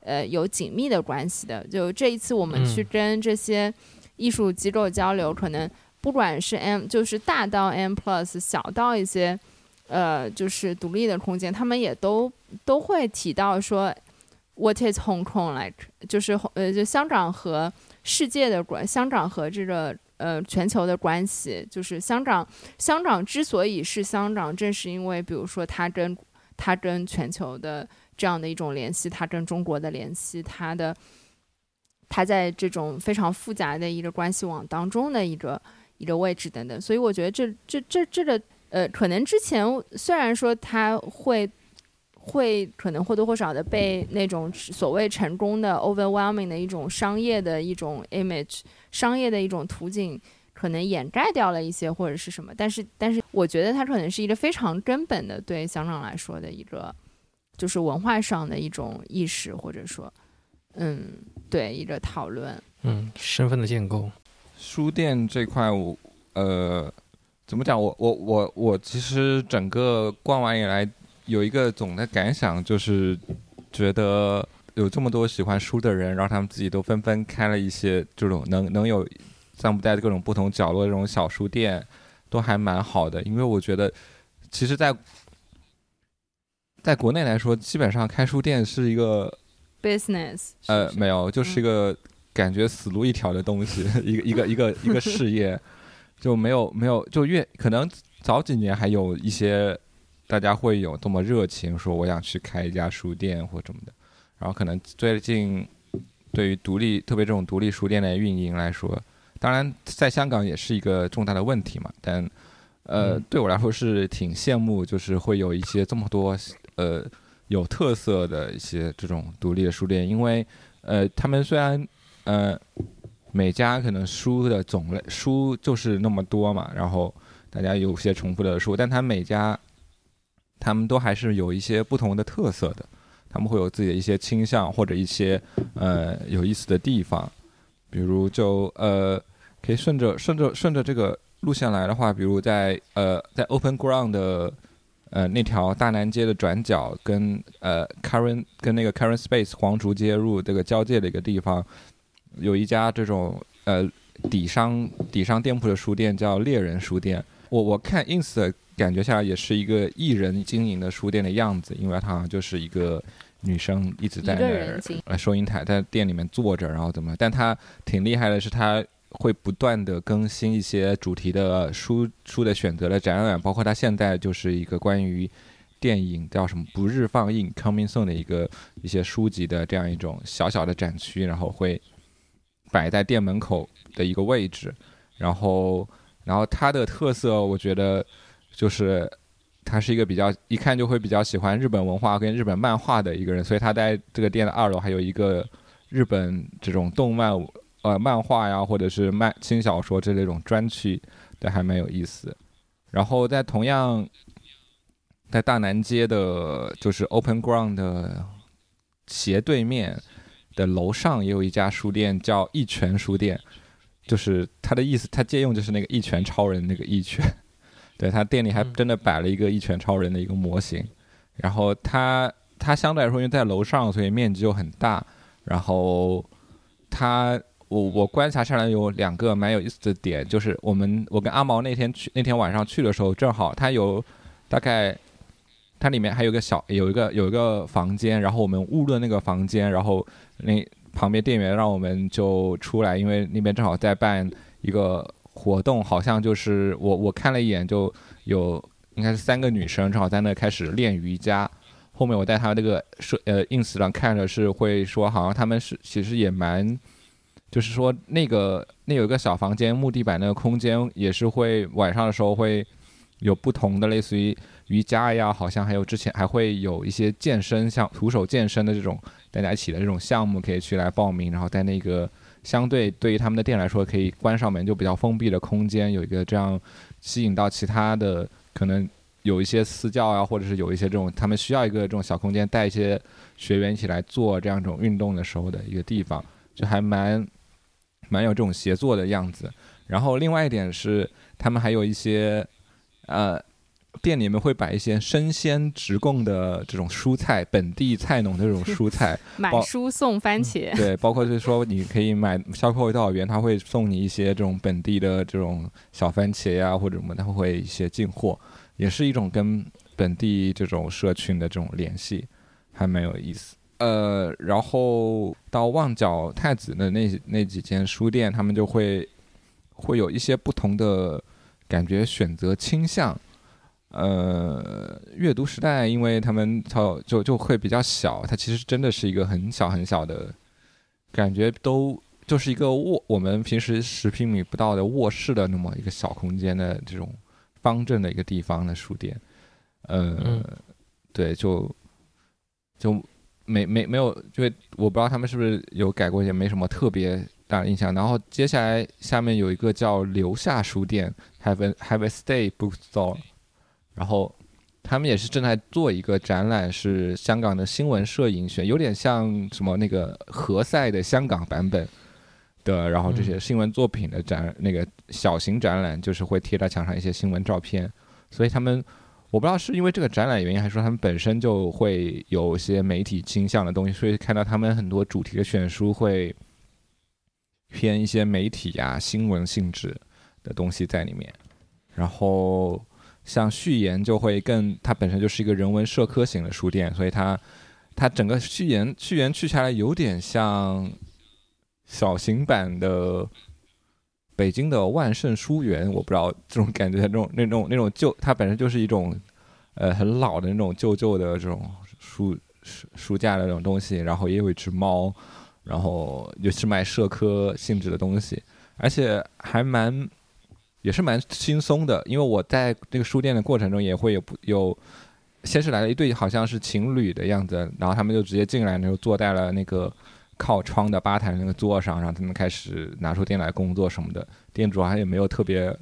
呃，有紧密的关系的。就这一次，我们去跟这些艺术机构交流，可能不管是 M，就是大到 M Plus，小到一些呃，就是独立的空间，他们也都都会提到说，What is Hong Kong like？就是呃，就香港和世界的关，香港和这个呃全球的关系，就是香港，香港之所以是香港，正是因为比如说它跟它跟全球的。这样的一种联系，它跟中国的联系，它的，它在这种非常复杂的一个关系网当中的一个一个位置等等，所以我觉得这这这这个呃，可能之前虽然说它会会可能或多或少的被那种所谓成功的 overwhelming 的一种商业的一种 image，商业的一种图景可能掩盖掉了一些或者是什么，但是但是我觉得它可能是一个非常根本的对香港来说的一个。就是文化上的一种意识，或者说，嗯，对一个讨论，嗯，身份的建构。书店这块，我呃，怎么讲？我我我我其实整个逛完以来，有一个总的感想，就是觉得有这么多喜欢书的人，然后他们自己都纷纷开了一些这种能能有散布在各种不同角落的这种小书店，都还蛮好的。因为我觉得，其实，在在国内来说，基本上开书店是一个 business，呃，没有，就是一个感觉死路一条的东西，一个一个一个一个事业，就没有没有，就越可能早几年还有一些大家会有这么热情，说我想去开一家书店或什么的，然后可能最近对于独立，特别这种独立书店的运营来说，当然在香港也是一个重大的问题嘛，但呃，对我来说是挺羡慕，就是会有一些这么多。呃，有特色的一些这种独立的书店，因为呃，他们虽然呃，每家可能书的种类书就是那么多嘛，然后大家有些重复的书，但他每家他们都还是有一些不同的特色的，他们会有自己的一些倾向或者一些呃有意思的地方，比如就呃，可以顺着顺着顺着这个路线来的话，比如在呃在 Open Ground 的。呃，那条大南街的转角跟呃 Karen 跟那个 Karen Space 黄竹街入这个交界的一个地方，有一家这种呃底商底商店铺的书店，叫猎人书店。我我看 ins 感觉下来也是一个艺人经营的书店的样子，因为它好像就是一个女生一直在那儿呃收银台在店里面坐着，然后怎么？但她挺厉害的，是她。会不断的更新一些主题的书书的选择的展览，包括它现在就是一个关于电影叫什么不日放映 coming soon 的一个一些书籍的这样一种小小的展区，然后会摆在店门口的一个位置，然后然后它的特色我觉得就是他是一个比较一看就会比较喜欢日本文化跟日本漫画的一个人，所以他在这个店的二楼还有一个日本这种动漫。呃，漫画呀，或者是漫轻小说这类种专区，都还蛮有意思。然后在同样在大南街的，就是 Open Ground 的斜对面的楼上，也有一家书店，叫一拳书店。就是它的意思，它借用就是那个一拳超人那个一拳。对他店里还真的摆了一个一拳超人的一个模型。然后它它相对来说，因为在楼上，所以面积又很大。然后它。我我观察下来有两个蛮有意思的点，就是我们我跟阿毛那天去那天晚上去的时候，正好他有大概它里面还有个小有一个有一个房间，然后我们误入那个房间，然后那旁边店员让我们就出来，因为那边正好在办一个活动，好像就是我我看了一眼，就有应该是三个女生正好在那开始练瑜伽。后面我在他那个社呃 ins 上看着，是会说好像他们是其实也蛮，就是说那个那有一个小房间木地板那个空间也是会晚上的时候会有不同的类似于瑜伽呀，好像还有之前还会有一些健身像徒手健身的这种大家一起的这种项目可以去来报名，然后在那个相对对于他们的店来说可以关上门就比较封闭的空间有一个这样吸引到其他的可能。有一些私教啊，或者是有一些这种，他们需要一个这种小空间，带一些学员一起来做这样一种运动的时候的一个地方，就还蛮蛮有这种协作的样子。然后另外一点是，他们还有一些呃店里面会摆一些生鲜直供的这种蔬菜，本地菜农的这种蔬菜，买蔬送番茄。对，包括就是说你可以买消费多少元，他会送你一些这种本地的这种小番茄呀，或者什么，他会一些进货。也是一种跟本地这种社群的这种联系，还蛮有意思。呃，然后到旺角太子的那那几间书店，他们就会会有一些不同的感觉选择倾向。呃，阅读时代，因为他们它就就会比较小，它其实真的是一个很小很小的，感觉都就是一个卧我们平时十平米不到的卧室的那么一个小空间的这种。方正的一个地方的书店，呃，对，就就没没没有，就我不知道他们是不是有改过，也没什么特别大的印象。然后接下来下面有一个叫留下书店，Have a Have a Stay Bookstore，然后他们也是正在做一个展览，是香港的新闻摄影选，有点像什么那个何塞的香港版本。的，然后这些新闻作品的展，那个小型展览就是会贴在墙上一些新闻照片，所以他们我不知道是因为这个展览原因，还是说他们本身就会有一些媒体倾向的东西，所以看到他们很多主题的选书会偏一些媒体呀、新闻性质的东西在里面。然后像序言就会更，它本身就是一个人文社科型的书店，所以它它整个序言序言去下来有点像。小型版的北京的万盛书园，我不知道这种感觉，那种那种那种旧，它本身就是一种呃很老的那种旧旧的这种书书书架的那种东西，然后也有一只猫，然后也是卖社科性质的东西，而且还蛮也是蛮轻松的，因为我在这个书店的过程中也会有有，先是来了一对好像是情侣的样子，然后他们就直接进来，然后坐在了那个。靠窗的吧台那个桌上，让他们开始拿出店来工作什么的。店主好像也没有特别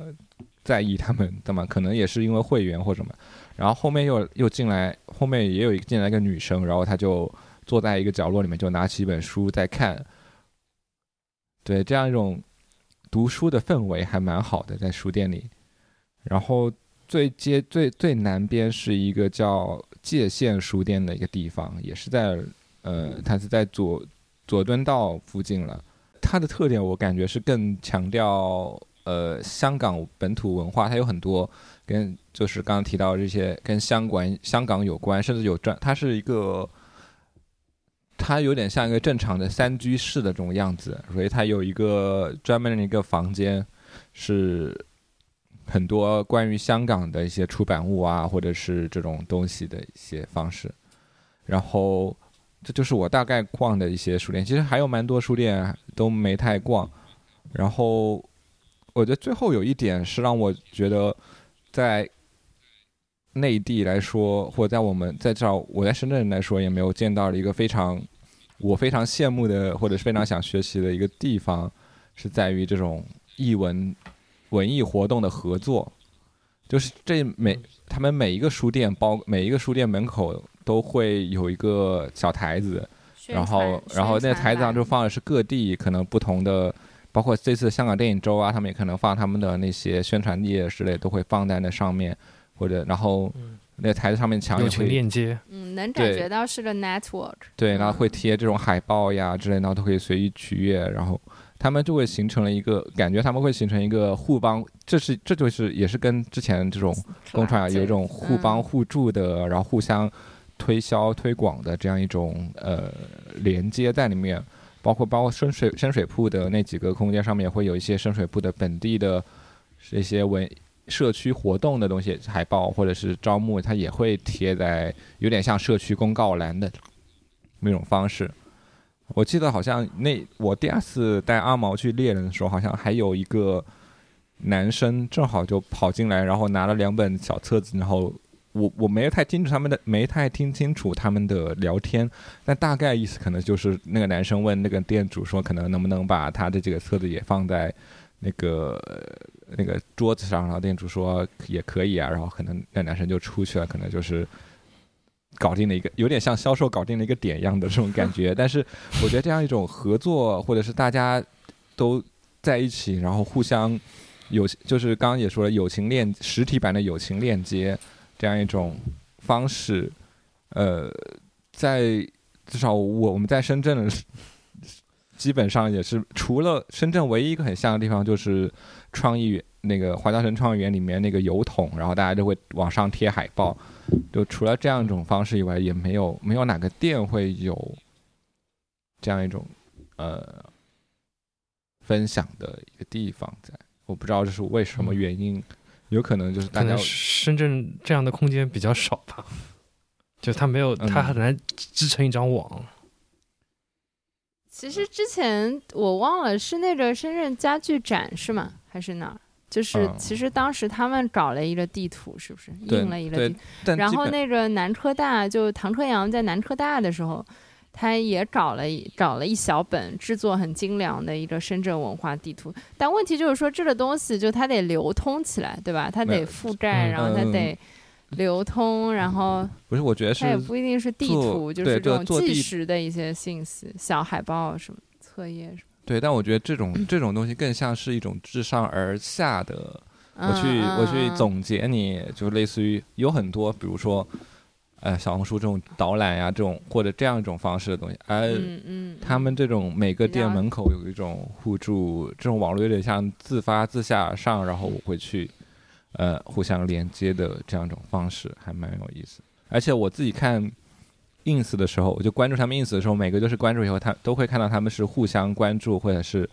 在意他们，对吗？可能也是因为会员或什么。然后后面又又进来，后面也有一个进来一个女生，然后她就坐在一个角落里面，就拿起一本书在看。对，这样一种读书的氛围还蛮好的，在书店里。然后最接最最南边是一个叫界限书店的一个地方，也是在呃，它是在左。佐敦道附近了，它的特点我感觉是更强调呃香港本土文化，它有很多跟就是刚刚提到这些跟香港香港有关，甚至有专，它是一个，它有点像一个正常的三居室的这种样子，所以它有一个专门的一个房间，是很多关于香港的一些出版物啊，或者是这种东西的一些方式，然后。这就是我大概逛的一些书店，其实还有蛮多书店都没太逛。然后，我觉得最后有一点是让我觉得，在内地来说，或者在我们在这我在深圳来说，也没有见到了一个非常我非常羡慕的，或者是非常想学习的一个地方，是在于这种译文文艺活动的合作。就是这每他们每一个书店包每一个书店门口。都会有一个小台子，然后然后那台子上就放的是各地可能不同的，包括这次香港电影周啊，他们也可能放他们的那些宣传页之类，都会放在那上面，或者然后那台子上面墙也会链接，嗯，能感觉到是个 network，对，然后会贴这种海报呀之类，然后都可以随意取阅，然后他们就会形成了一个感觉，他们会形成一个互帮，这是这就是也是跟之前这种共创有一种互帮互助的，然后互相。推销推广的这样一种呃连接在里面，包括包括深水深水铺的那几个空间上面会有一些深水铺的本地的这些文社区活动的东西海报或者是招募，它也会贴在有点像社区公告栏的那种方式。我记得好像那我第二次带阿毛去猎人的时候，好像还有一个男生正好就跑进来，然后拿了两本小册子，然后我我没有太清楚他们的，没太听清楚他们的聊天，但大概意思可能就是那个男生问那个店主说，可能能不能把他的这个册子也放在那个那个桌子上，然后店主说也可以啊，然后可能那男生就出去了，可能就是。搞定了一个有点像销售搞定了一个点一样的这种感觉，但是我觉得这样一种合作，或者是大家都在一起，然后互相有，就是刚刚也说了，友情链实体版的友情链接这样一种方式，呃，在至少我我们在深圳的基本上也是除了深圳唯一一个很像的地方就是创意那个华侨城创意园里面那个油桶，然后大家就会往上贴海报。就除了这样一种方式以外，也没有没有哪个店会有这样一种呃分享的一个地方在。我不知道这是为什么原因，有可能就是大家深圳这样的空间比较少吧，就它没有，它很难支撑一张网。其实之前我忘了是那个深圳家具展是吗？还是哪儿？就是其实当时他们搞了一个地图，是不是印了一个地？然后那个南科大就唐科阳在南科大的时候，他也搞了找了一小本制作很精良的一个深圳文化地图。但问题就是说，这个东西就它得流通起来，对吧？它得覆盖，然后它得流通，然后不是？我觉得是它也不一定是地图，就是这种即时的一些信息，小海报什么册页什么。对，但我觉得这种 这种东西更像是一种自上而下的，我去我去总结你，就类似于有很多，比如说，呃，小红书这种导览呀，这种或者这样一种方式的东西，而他们这种每个店门口有一种互助，这种网络有点像自发自下而上，然后我会去，呃，互相连接的这样一种方式，还蛮有意思。而且我自己看。ins 的时候，我就关注他们 ins 的时候，每个都是关注以后，他都会看到他们是互相关注，或者是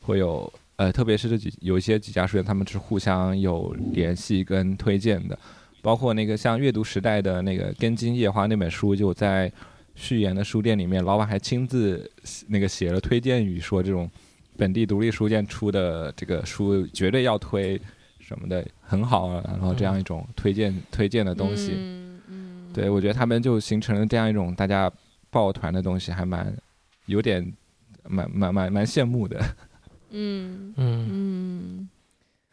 会有呃，特别是这几有一些几家书店，他们是互相有联系跟推荐的。包括那个像阅读时代的那个《根茎叶花》那本书，就在序言的书店里面，老板还亲自那个写了推荐语，说这种本地独立书店出的这个书绝对要推什么的，很好，然后这样一种推荐推荐的东西。对，我觉得他们就形成了这样一种大家抱团的东西，还蛮有点蛮蛮蛮蛮羡慕的。嗯嗯嗯，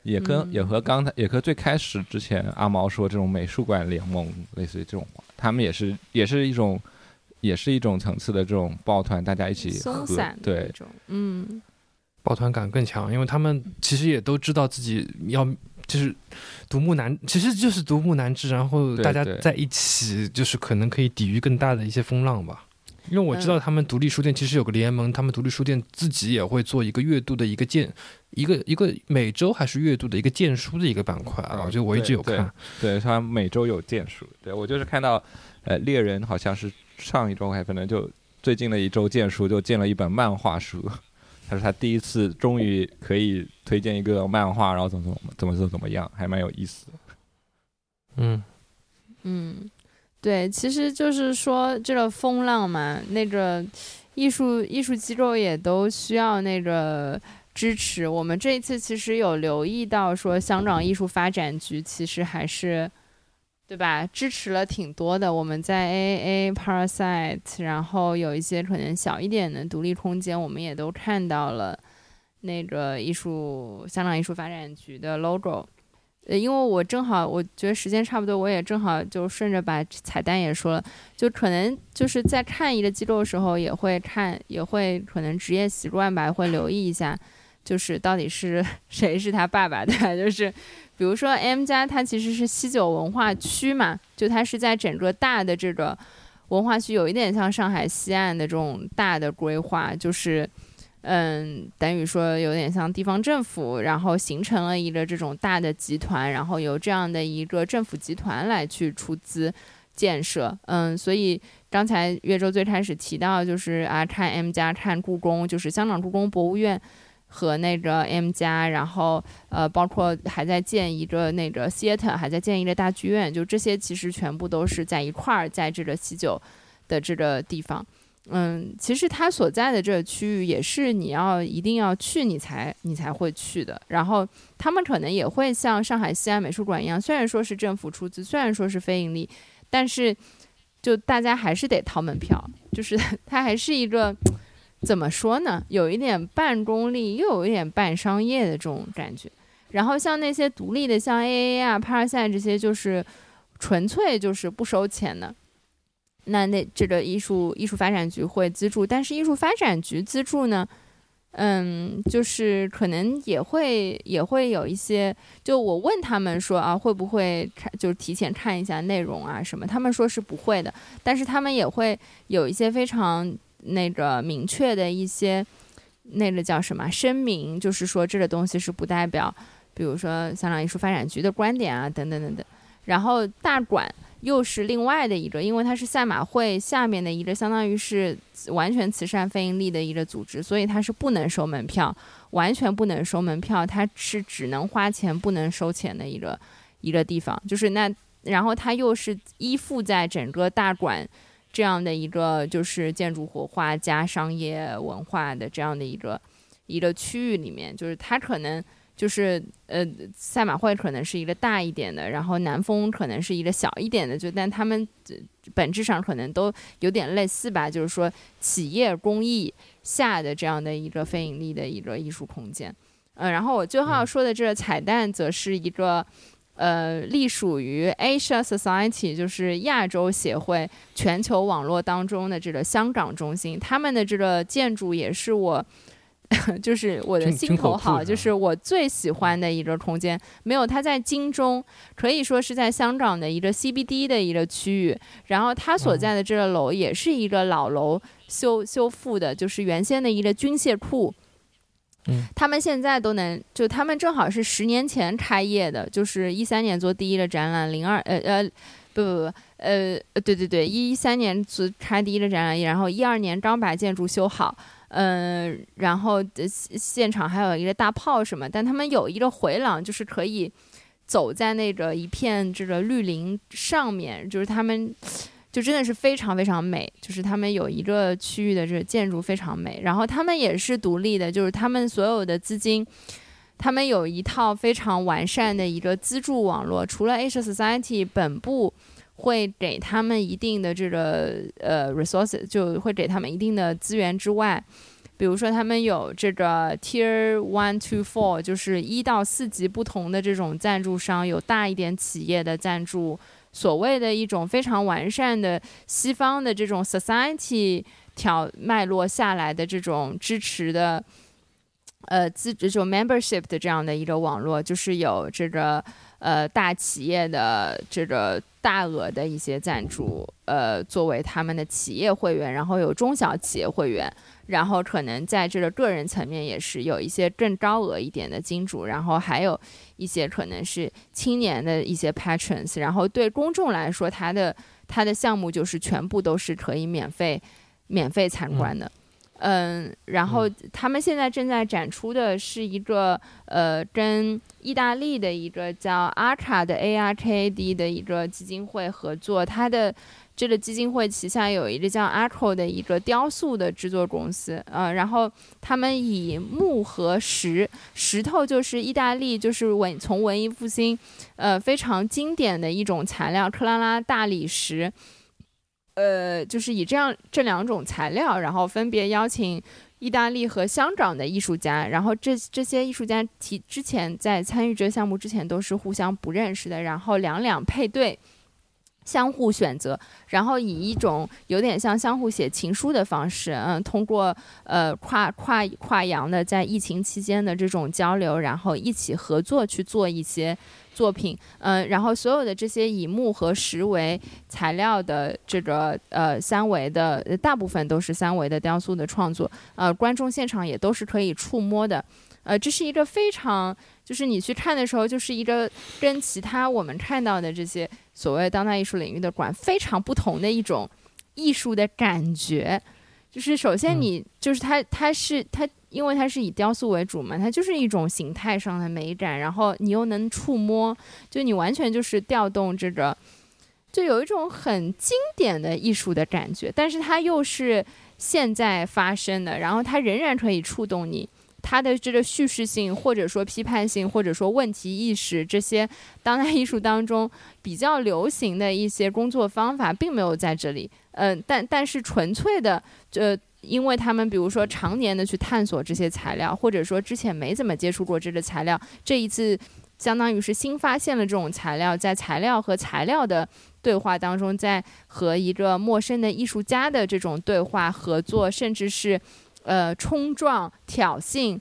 也跟也和刚才也和最开始之前阿毛说这种美术馆联盟类似于这种，他们也是也是一种也是一种层次的这种抱团，大家一起松散对，嗯，抱团感更强，因为他们其实也都知道自己要。就是独木难，其实就是独木难支，然后大家在一起，就是可能可以抵御更大的一些风浪吧。因为我知道他们独立书店其实有个联盟，他们独立书店自己也会做一个月度的一个荐，一个一个每周还是月度的一个荐书的一个板块啊。我觉得我一直有看，对他每周有荐书。对我就是看到，呃，猎人好像是上一周还可能就最近的一周荐书就荐了一本漫画书。他说他第一次终于可以推荐一个漫画，然后怎么怎么怎么怎么怎么样，还蛮有意思的。嗯嗯，对，其实就是说这个风浪嘛，那个艺术艺术机构也都需要那个支持。我们这一次其实有留意到，说香港艺术发展局其实还是。对吧？支持了挺多的。我们在 AAA Parasite，然后有一些可能小一点的独立空间，我们也都看到了那个艺术香港艺术发展局的 logo。呃，因为我正好我觉得时间差不多，我也正好就顺着把彩蛋也说了，就可能就是在看一个机构的时候，也会看，也会可能职业习惯吧，会留意一下，就是到底是 谁是他爸爸，对吧？就是。比如说 M 家，它其实是西九文化区嘛，就它是在整个大的这个文化区，有一点像上海西岸的这种大的规划，就是，嗯，等于说有点像地方政府，然后形成了一个这种大的集团，然后由这样的一个政府集团来去出资，建设，嗯，所以刚才岳州最开始提到就是啊，看 M 家看故宫，就是香港故宫博物院和那个 M 家，然后呃，包括还在建一个那个 theater，还在建一个大剧院，就这些其实全部都是在一块儿，在这个西九的这个地方。嗯，其实它所在的这个区域也是你要一定要去你才你才会去的。然后他们可能也会像上海西安美术馆一样，虽然说是政府出资，虽然说是非盈利，但是就大家还是得掏门票，就是 它还是一个怎么说呢，有一点半公立又有一点半商业的这种感觉。然后像那些独立的，像 A A 啊、帕尔赛这些，就是纯粹就是不收钱的。那那这个艺术艺术发展局会资助，但是艺术发展局资助呢，嗯，就是可能也会也会有一些，就我问他们说啊，会不会看就是提前看一下内容啊什么？他们说是不会的，但是他们也会有一些非常那个明确的一些那个叫什么声明，就是说这个东西是不代表，比如说香港艺术发展局的观点啊等等等等，然后大馆。又是另外的一个，因为它是赛马会下面的一个，相当于是完全慈善非盈利的一个组织，所以它是不能收门票，完全不能收门票，它是只能花钱不能收钱的一个一个地方。就是那，然后它又是依附在整个大馆这样的一个，就是建筑活化加商业文化的这样的一个一个区域里面，就是它可能。就是呃，赛马会可能是一个大一点的，然后南风可能是一个小一点的，就但他们本质上可能都有点类似吧。就是说，企业公益下的这样的一个非盈利的一个艺术空间。嗯，然后我最后要说的这个彩蛋，则是一个呃，隶属于 Asia Society，就是亚洲协会全球网络当中的这个香港中心，他们的这个建筑也是我。就是我的心头好，就是我最喜欢的一个空间。没有，它在金钟，可以说是在香港的一个 CBD 的一个区域。然后它所在的这个楼也是一个老楼修修复的，就是原先的一个军械库。嗯，他们现在都能，就他们正好是十年前开业的，就是一三年做第一个展览，零二呃呃不不不呃对对对一三年做开第一个展览，然后一二年刚把建筑修好。嗯，然后现场还有一个大炮什么，但他们有一个回廊，就是可以走在那个一片这个绿林上面，就是他们 就真的是非常非常美，就是他们有一个区域的这个建筑非常美，然后他们也是独立的，就是他们所有的资金，他们有一套非常完善的一个资助网络，除了 Asia Society 本部。会给他们一定的这个呃 resources，就会给他们一定的资源之外，比如说他们有这个 tier one to four，就是一到四级不同的这种赞助商，有大一点企业的赞助，所谓的一种非常完善的西方的这种 society 条脉络下来的这种支持的呃资这种 membership 的这样的一个网络，就是有这个呃大企业的这个。大额的一些赞助，呃，作为他们的企业会员，然后有中小企业会员，然后可能在这个个人层面也是有一些更高额一点的金主，然后还有一些可能是青年的一些 patrons，然后对公众来说，他的他的项目就是全部都是可以免费免费参观的。嗯，然后他们现在正在展出的是一个呃，跟意大利的一个叫 ARCA 的 A R K A D 的一个基金会合作，它的这个基金会旗下有一个叫 ARCO 的一个雕塑的制作公司，呃，然后他们以木和石，石头就是意大利就是文从文艺复兴，呃，非常经典的一种材料克拉拉大理石。呃，就是以这样这两种材料，然后分别邀请意大利和香港的艺术家，然后这这些艺术家提之前在参与这个项目之前都是互相不认识的，然后两两配对，相互选择，然后以一种有点像相互写情书的方式，嗯，通过呃跨跨跨洋的在疫情期间的这种交流，然后一起合作去做一些。作品，嗯，然后所有的这些以木和石为材料的这个呃三维的，大部分都是三维的雕塑的创作，呃，观众现场也都是可以触摸的，呃，这是一个非常，就是你去看的时候，就是一个跟其他我们看到的这些所谓当代艺术领域的馆非常不同的一种艺术的感觉。就是首先你就是它，它是它，因为它是以雕塑为主嘛，它就是一种形态上的美感，然后你又能触摸，就你完全就是调动这个，就有一种很经典的艺术的感觉，但是它又是现在发生的，然后它仍然可以触动你。他的这个叙事性，或者说批判性，或者说问题意识，这些当代艺术当中比较流行的一些工作方法，并没有在这里。嗯，但但是纯粹的，呃，因为他们比如说常年的去探索这些材料，或者说之前没怎么接触过这个材料，这一次相当于是新发现了这种材料，在材料和材料的对话当中，在和一个陌生的艺术家的这种对话合作，甚至是。呃，冲撞、挑衅，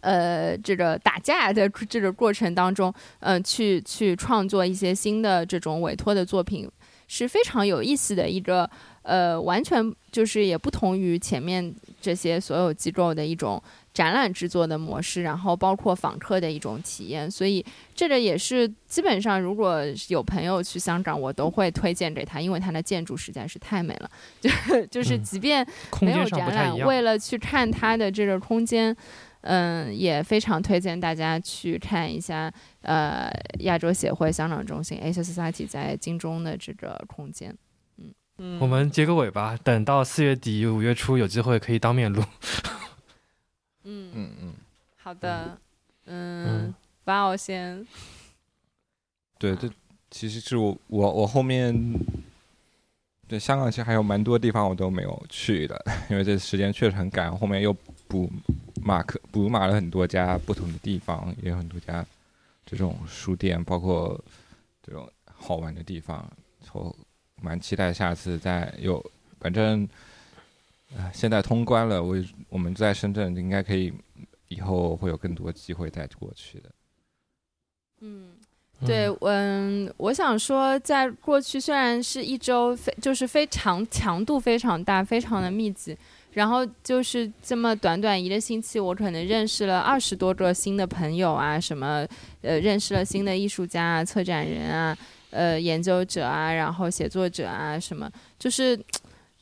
呃，这个打架的这个过程当中，嗯，去去创作一些新的这种委托的作品，是非常有意思的一个，呃，完全就是也不同于前面这些所有机构的一种。展览制作的模式，然后包括访客的一种体验，所以这个也是基本上，如果有朋友去香港，我都会推荐给他，因为它的建筑实在是太美了。就就是即便没有展览，为了去看它的这个空间，嗯，也非常推荐大家去看一下。呃，亚洲协会香港中心 Asia Society 在金钟的这个空间。嗯嗯，我们结个尾吧，等到四月底五月初有机会可以当面录。嗯嗯嗯，好的，嗯，把我先。对，这其实是我我我后面，对香港其实还有蛮多地方我都没有去的，因为这时间确实很赶，后面又补马克补马了很多家不同的地方，也有很多家这种书店，包括这种好玩的地方，我蛮期待下次再有，反正。啊，现在通关了，我我们在深圳应该可以，以后会有更多机会再过去的。嗯，对，嗯，我想说，在过去虽然是一周非就是非常强度非常大，非常的密集，然后就是这么短短一个星期，我可能认识了二十多个新的朋友啊，什么呃，认识了新的艺术家啊、策展人啊、呃研究者啊，然后写作者啊，什么就是。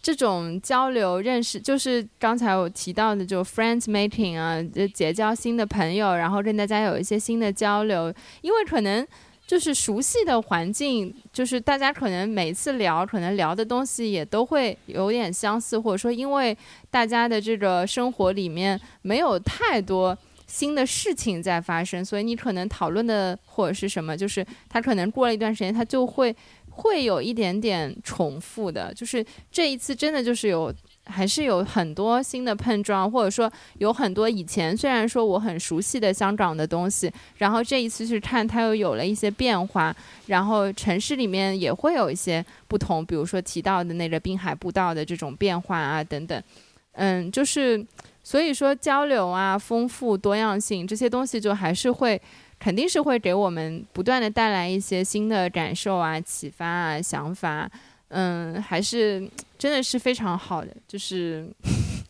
这种交流认识，就是刚才我提到的，就 friends making 啊，结交新的朋友，然后跟大家有一些新的交流。因为可能就是熟悉的环境，就是大家可能每次聊，可能聊的东西也都会有点相似，或者说因为大家的这个生活里面没有太多新的事情在发生，所以你可能讨论的或者是什么，就是他可能过了一段时间，他就会。会有一点点重复的，就是这一次真的就是有，还是有很多新的碰撞，或者说有很多以前虽然说我很熟悉的香港的东西，然后这一次去看它又有了一些变化，然后城市里面也会有一些不同，比如说提到的那个滨海步道的这种变化啊等等，嗯，就是所以说交流啊、丰富多样性这些东西就还是会。肯定是会给我们不断的带来一些新的感受啊、启发啊、想法，嗯，还是真的是非常好的，就是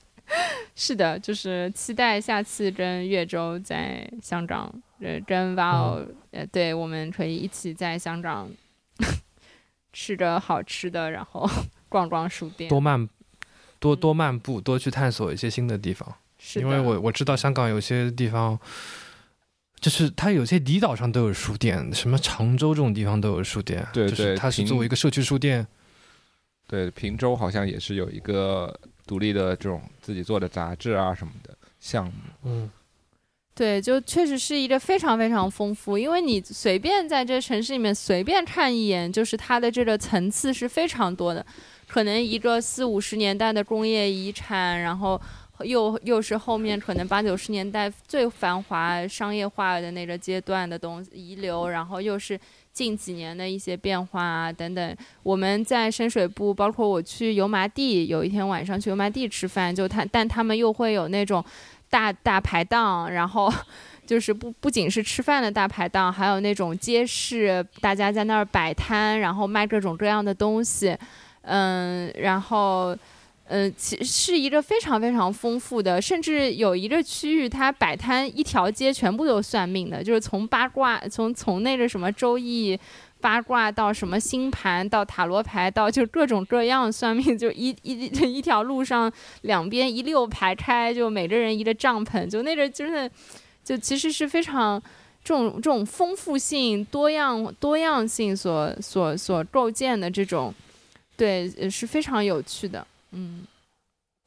是的，就是期待下次跟岳州在香港，呃，跟 Val，呃，对，我们可以一起在香港 吃着好吃的，然后 逛逛书店，多漫多多漫步，多去探索一些新的地方，是因为我我知道香港有些地方。就是它有些离岛上都有书店，什么常州这种地方都有书店。对对，它是作为一个社区书店。对，平洲好像也是有一个独立的这种自己做的杂志啊什么的项目。嗯，对，就确实是一个非常非常丰富，因为你随便在这城市里面随便看一眼，就是它的这个层次是非常多的。可能一个四五十年代的工业遗产，然后。又又是后面可能八九十年代最繁华商业化的那个阶段的东西遗留，然后又是近几年的一些变化啊等等。我们在深水埗，包括我去油麻地，有一天晚上去油麻地吃饭，就他但他们又会有那种大大排档，然后 就是不不仅是吃饭的大排档，还有那种街市，大家在那儿摆摊，然后卖各种各样的东西，嗯，然后。嗯、其是一个非常非常丰富的，甚至有一个区域，它摆摊一条街全部都算命的，就是从八卦，从从那个什么周易。八卦到什么星盘，到塔罗牌，到就各种各样算命，就一一一条路上两边一溜排开，就每个人一个帐篷，就那个真的，就其实是非常这种这种丰富性、多样多样性所所所构建的这种，对，呃是非常有趣的。嗯，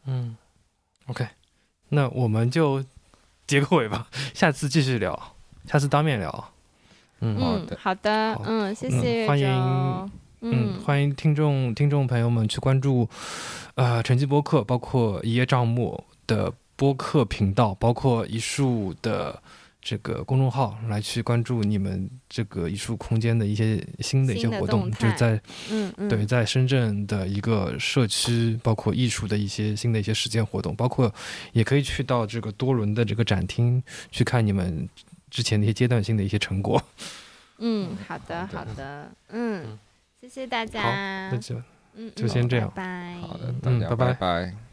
嗯，OK，那我们就结个尾吧，下次继续聊，下次当面聊。嗯。嗯好的，好的，嗯，谢嗯谢欢迎嗯，欢迎听众听众朋友们去关注，呃，晨记播客，包括一叶障目的播客频道，包括一树的这个公众号，来去关注你们这个艺术空间的一些新的一些活动，动就是在嗯嗯，对，在深圳的一个社区，包括艺术的一些新的一些实践活动，包括也可以去到这个多伦的这个展厅去看你们之前的一些阶段性的一些成果。嗯，好的好的，嗯嗯，谢谢大好家那，就嗯，就嗯先这样。拜。拜。好的，大家嗯拜拜。拜拜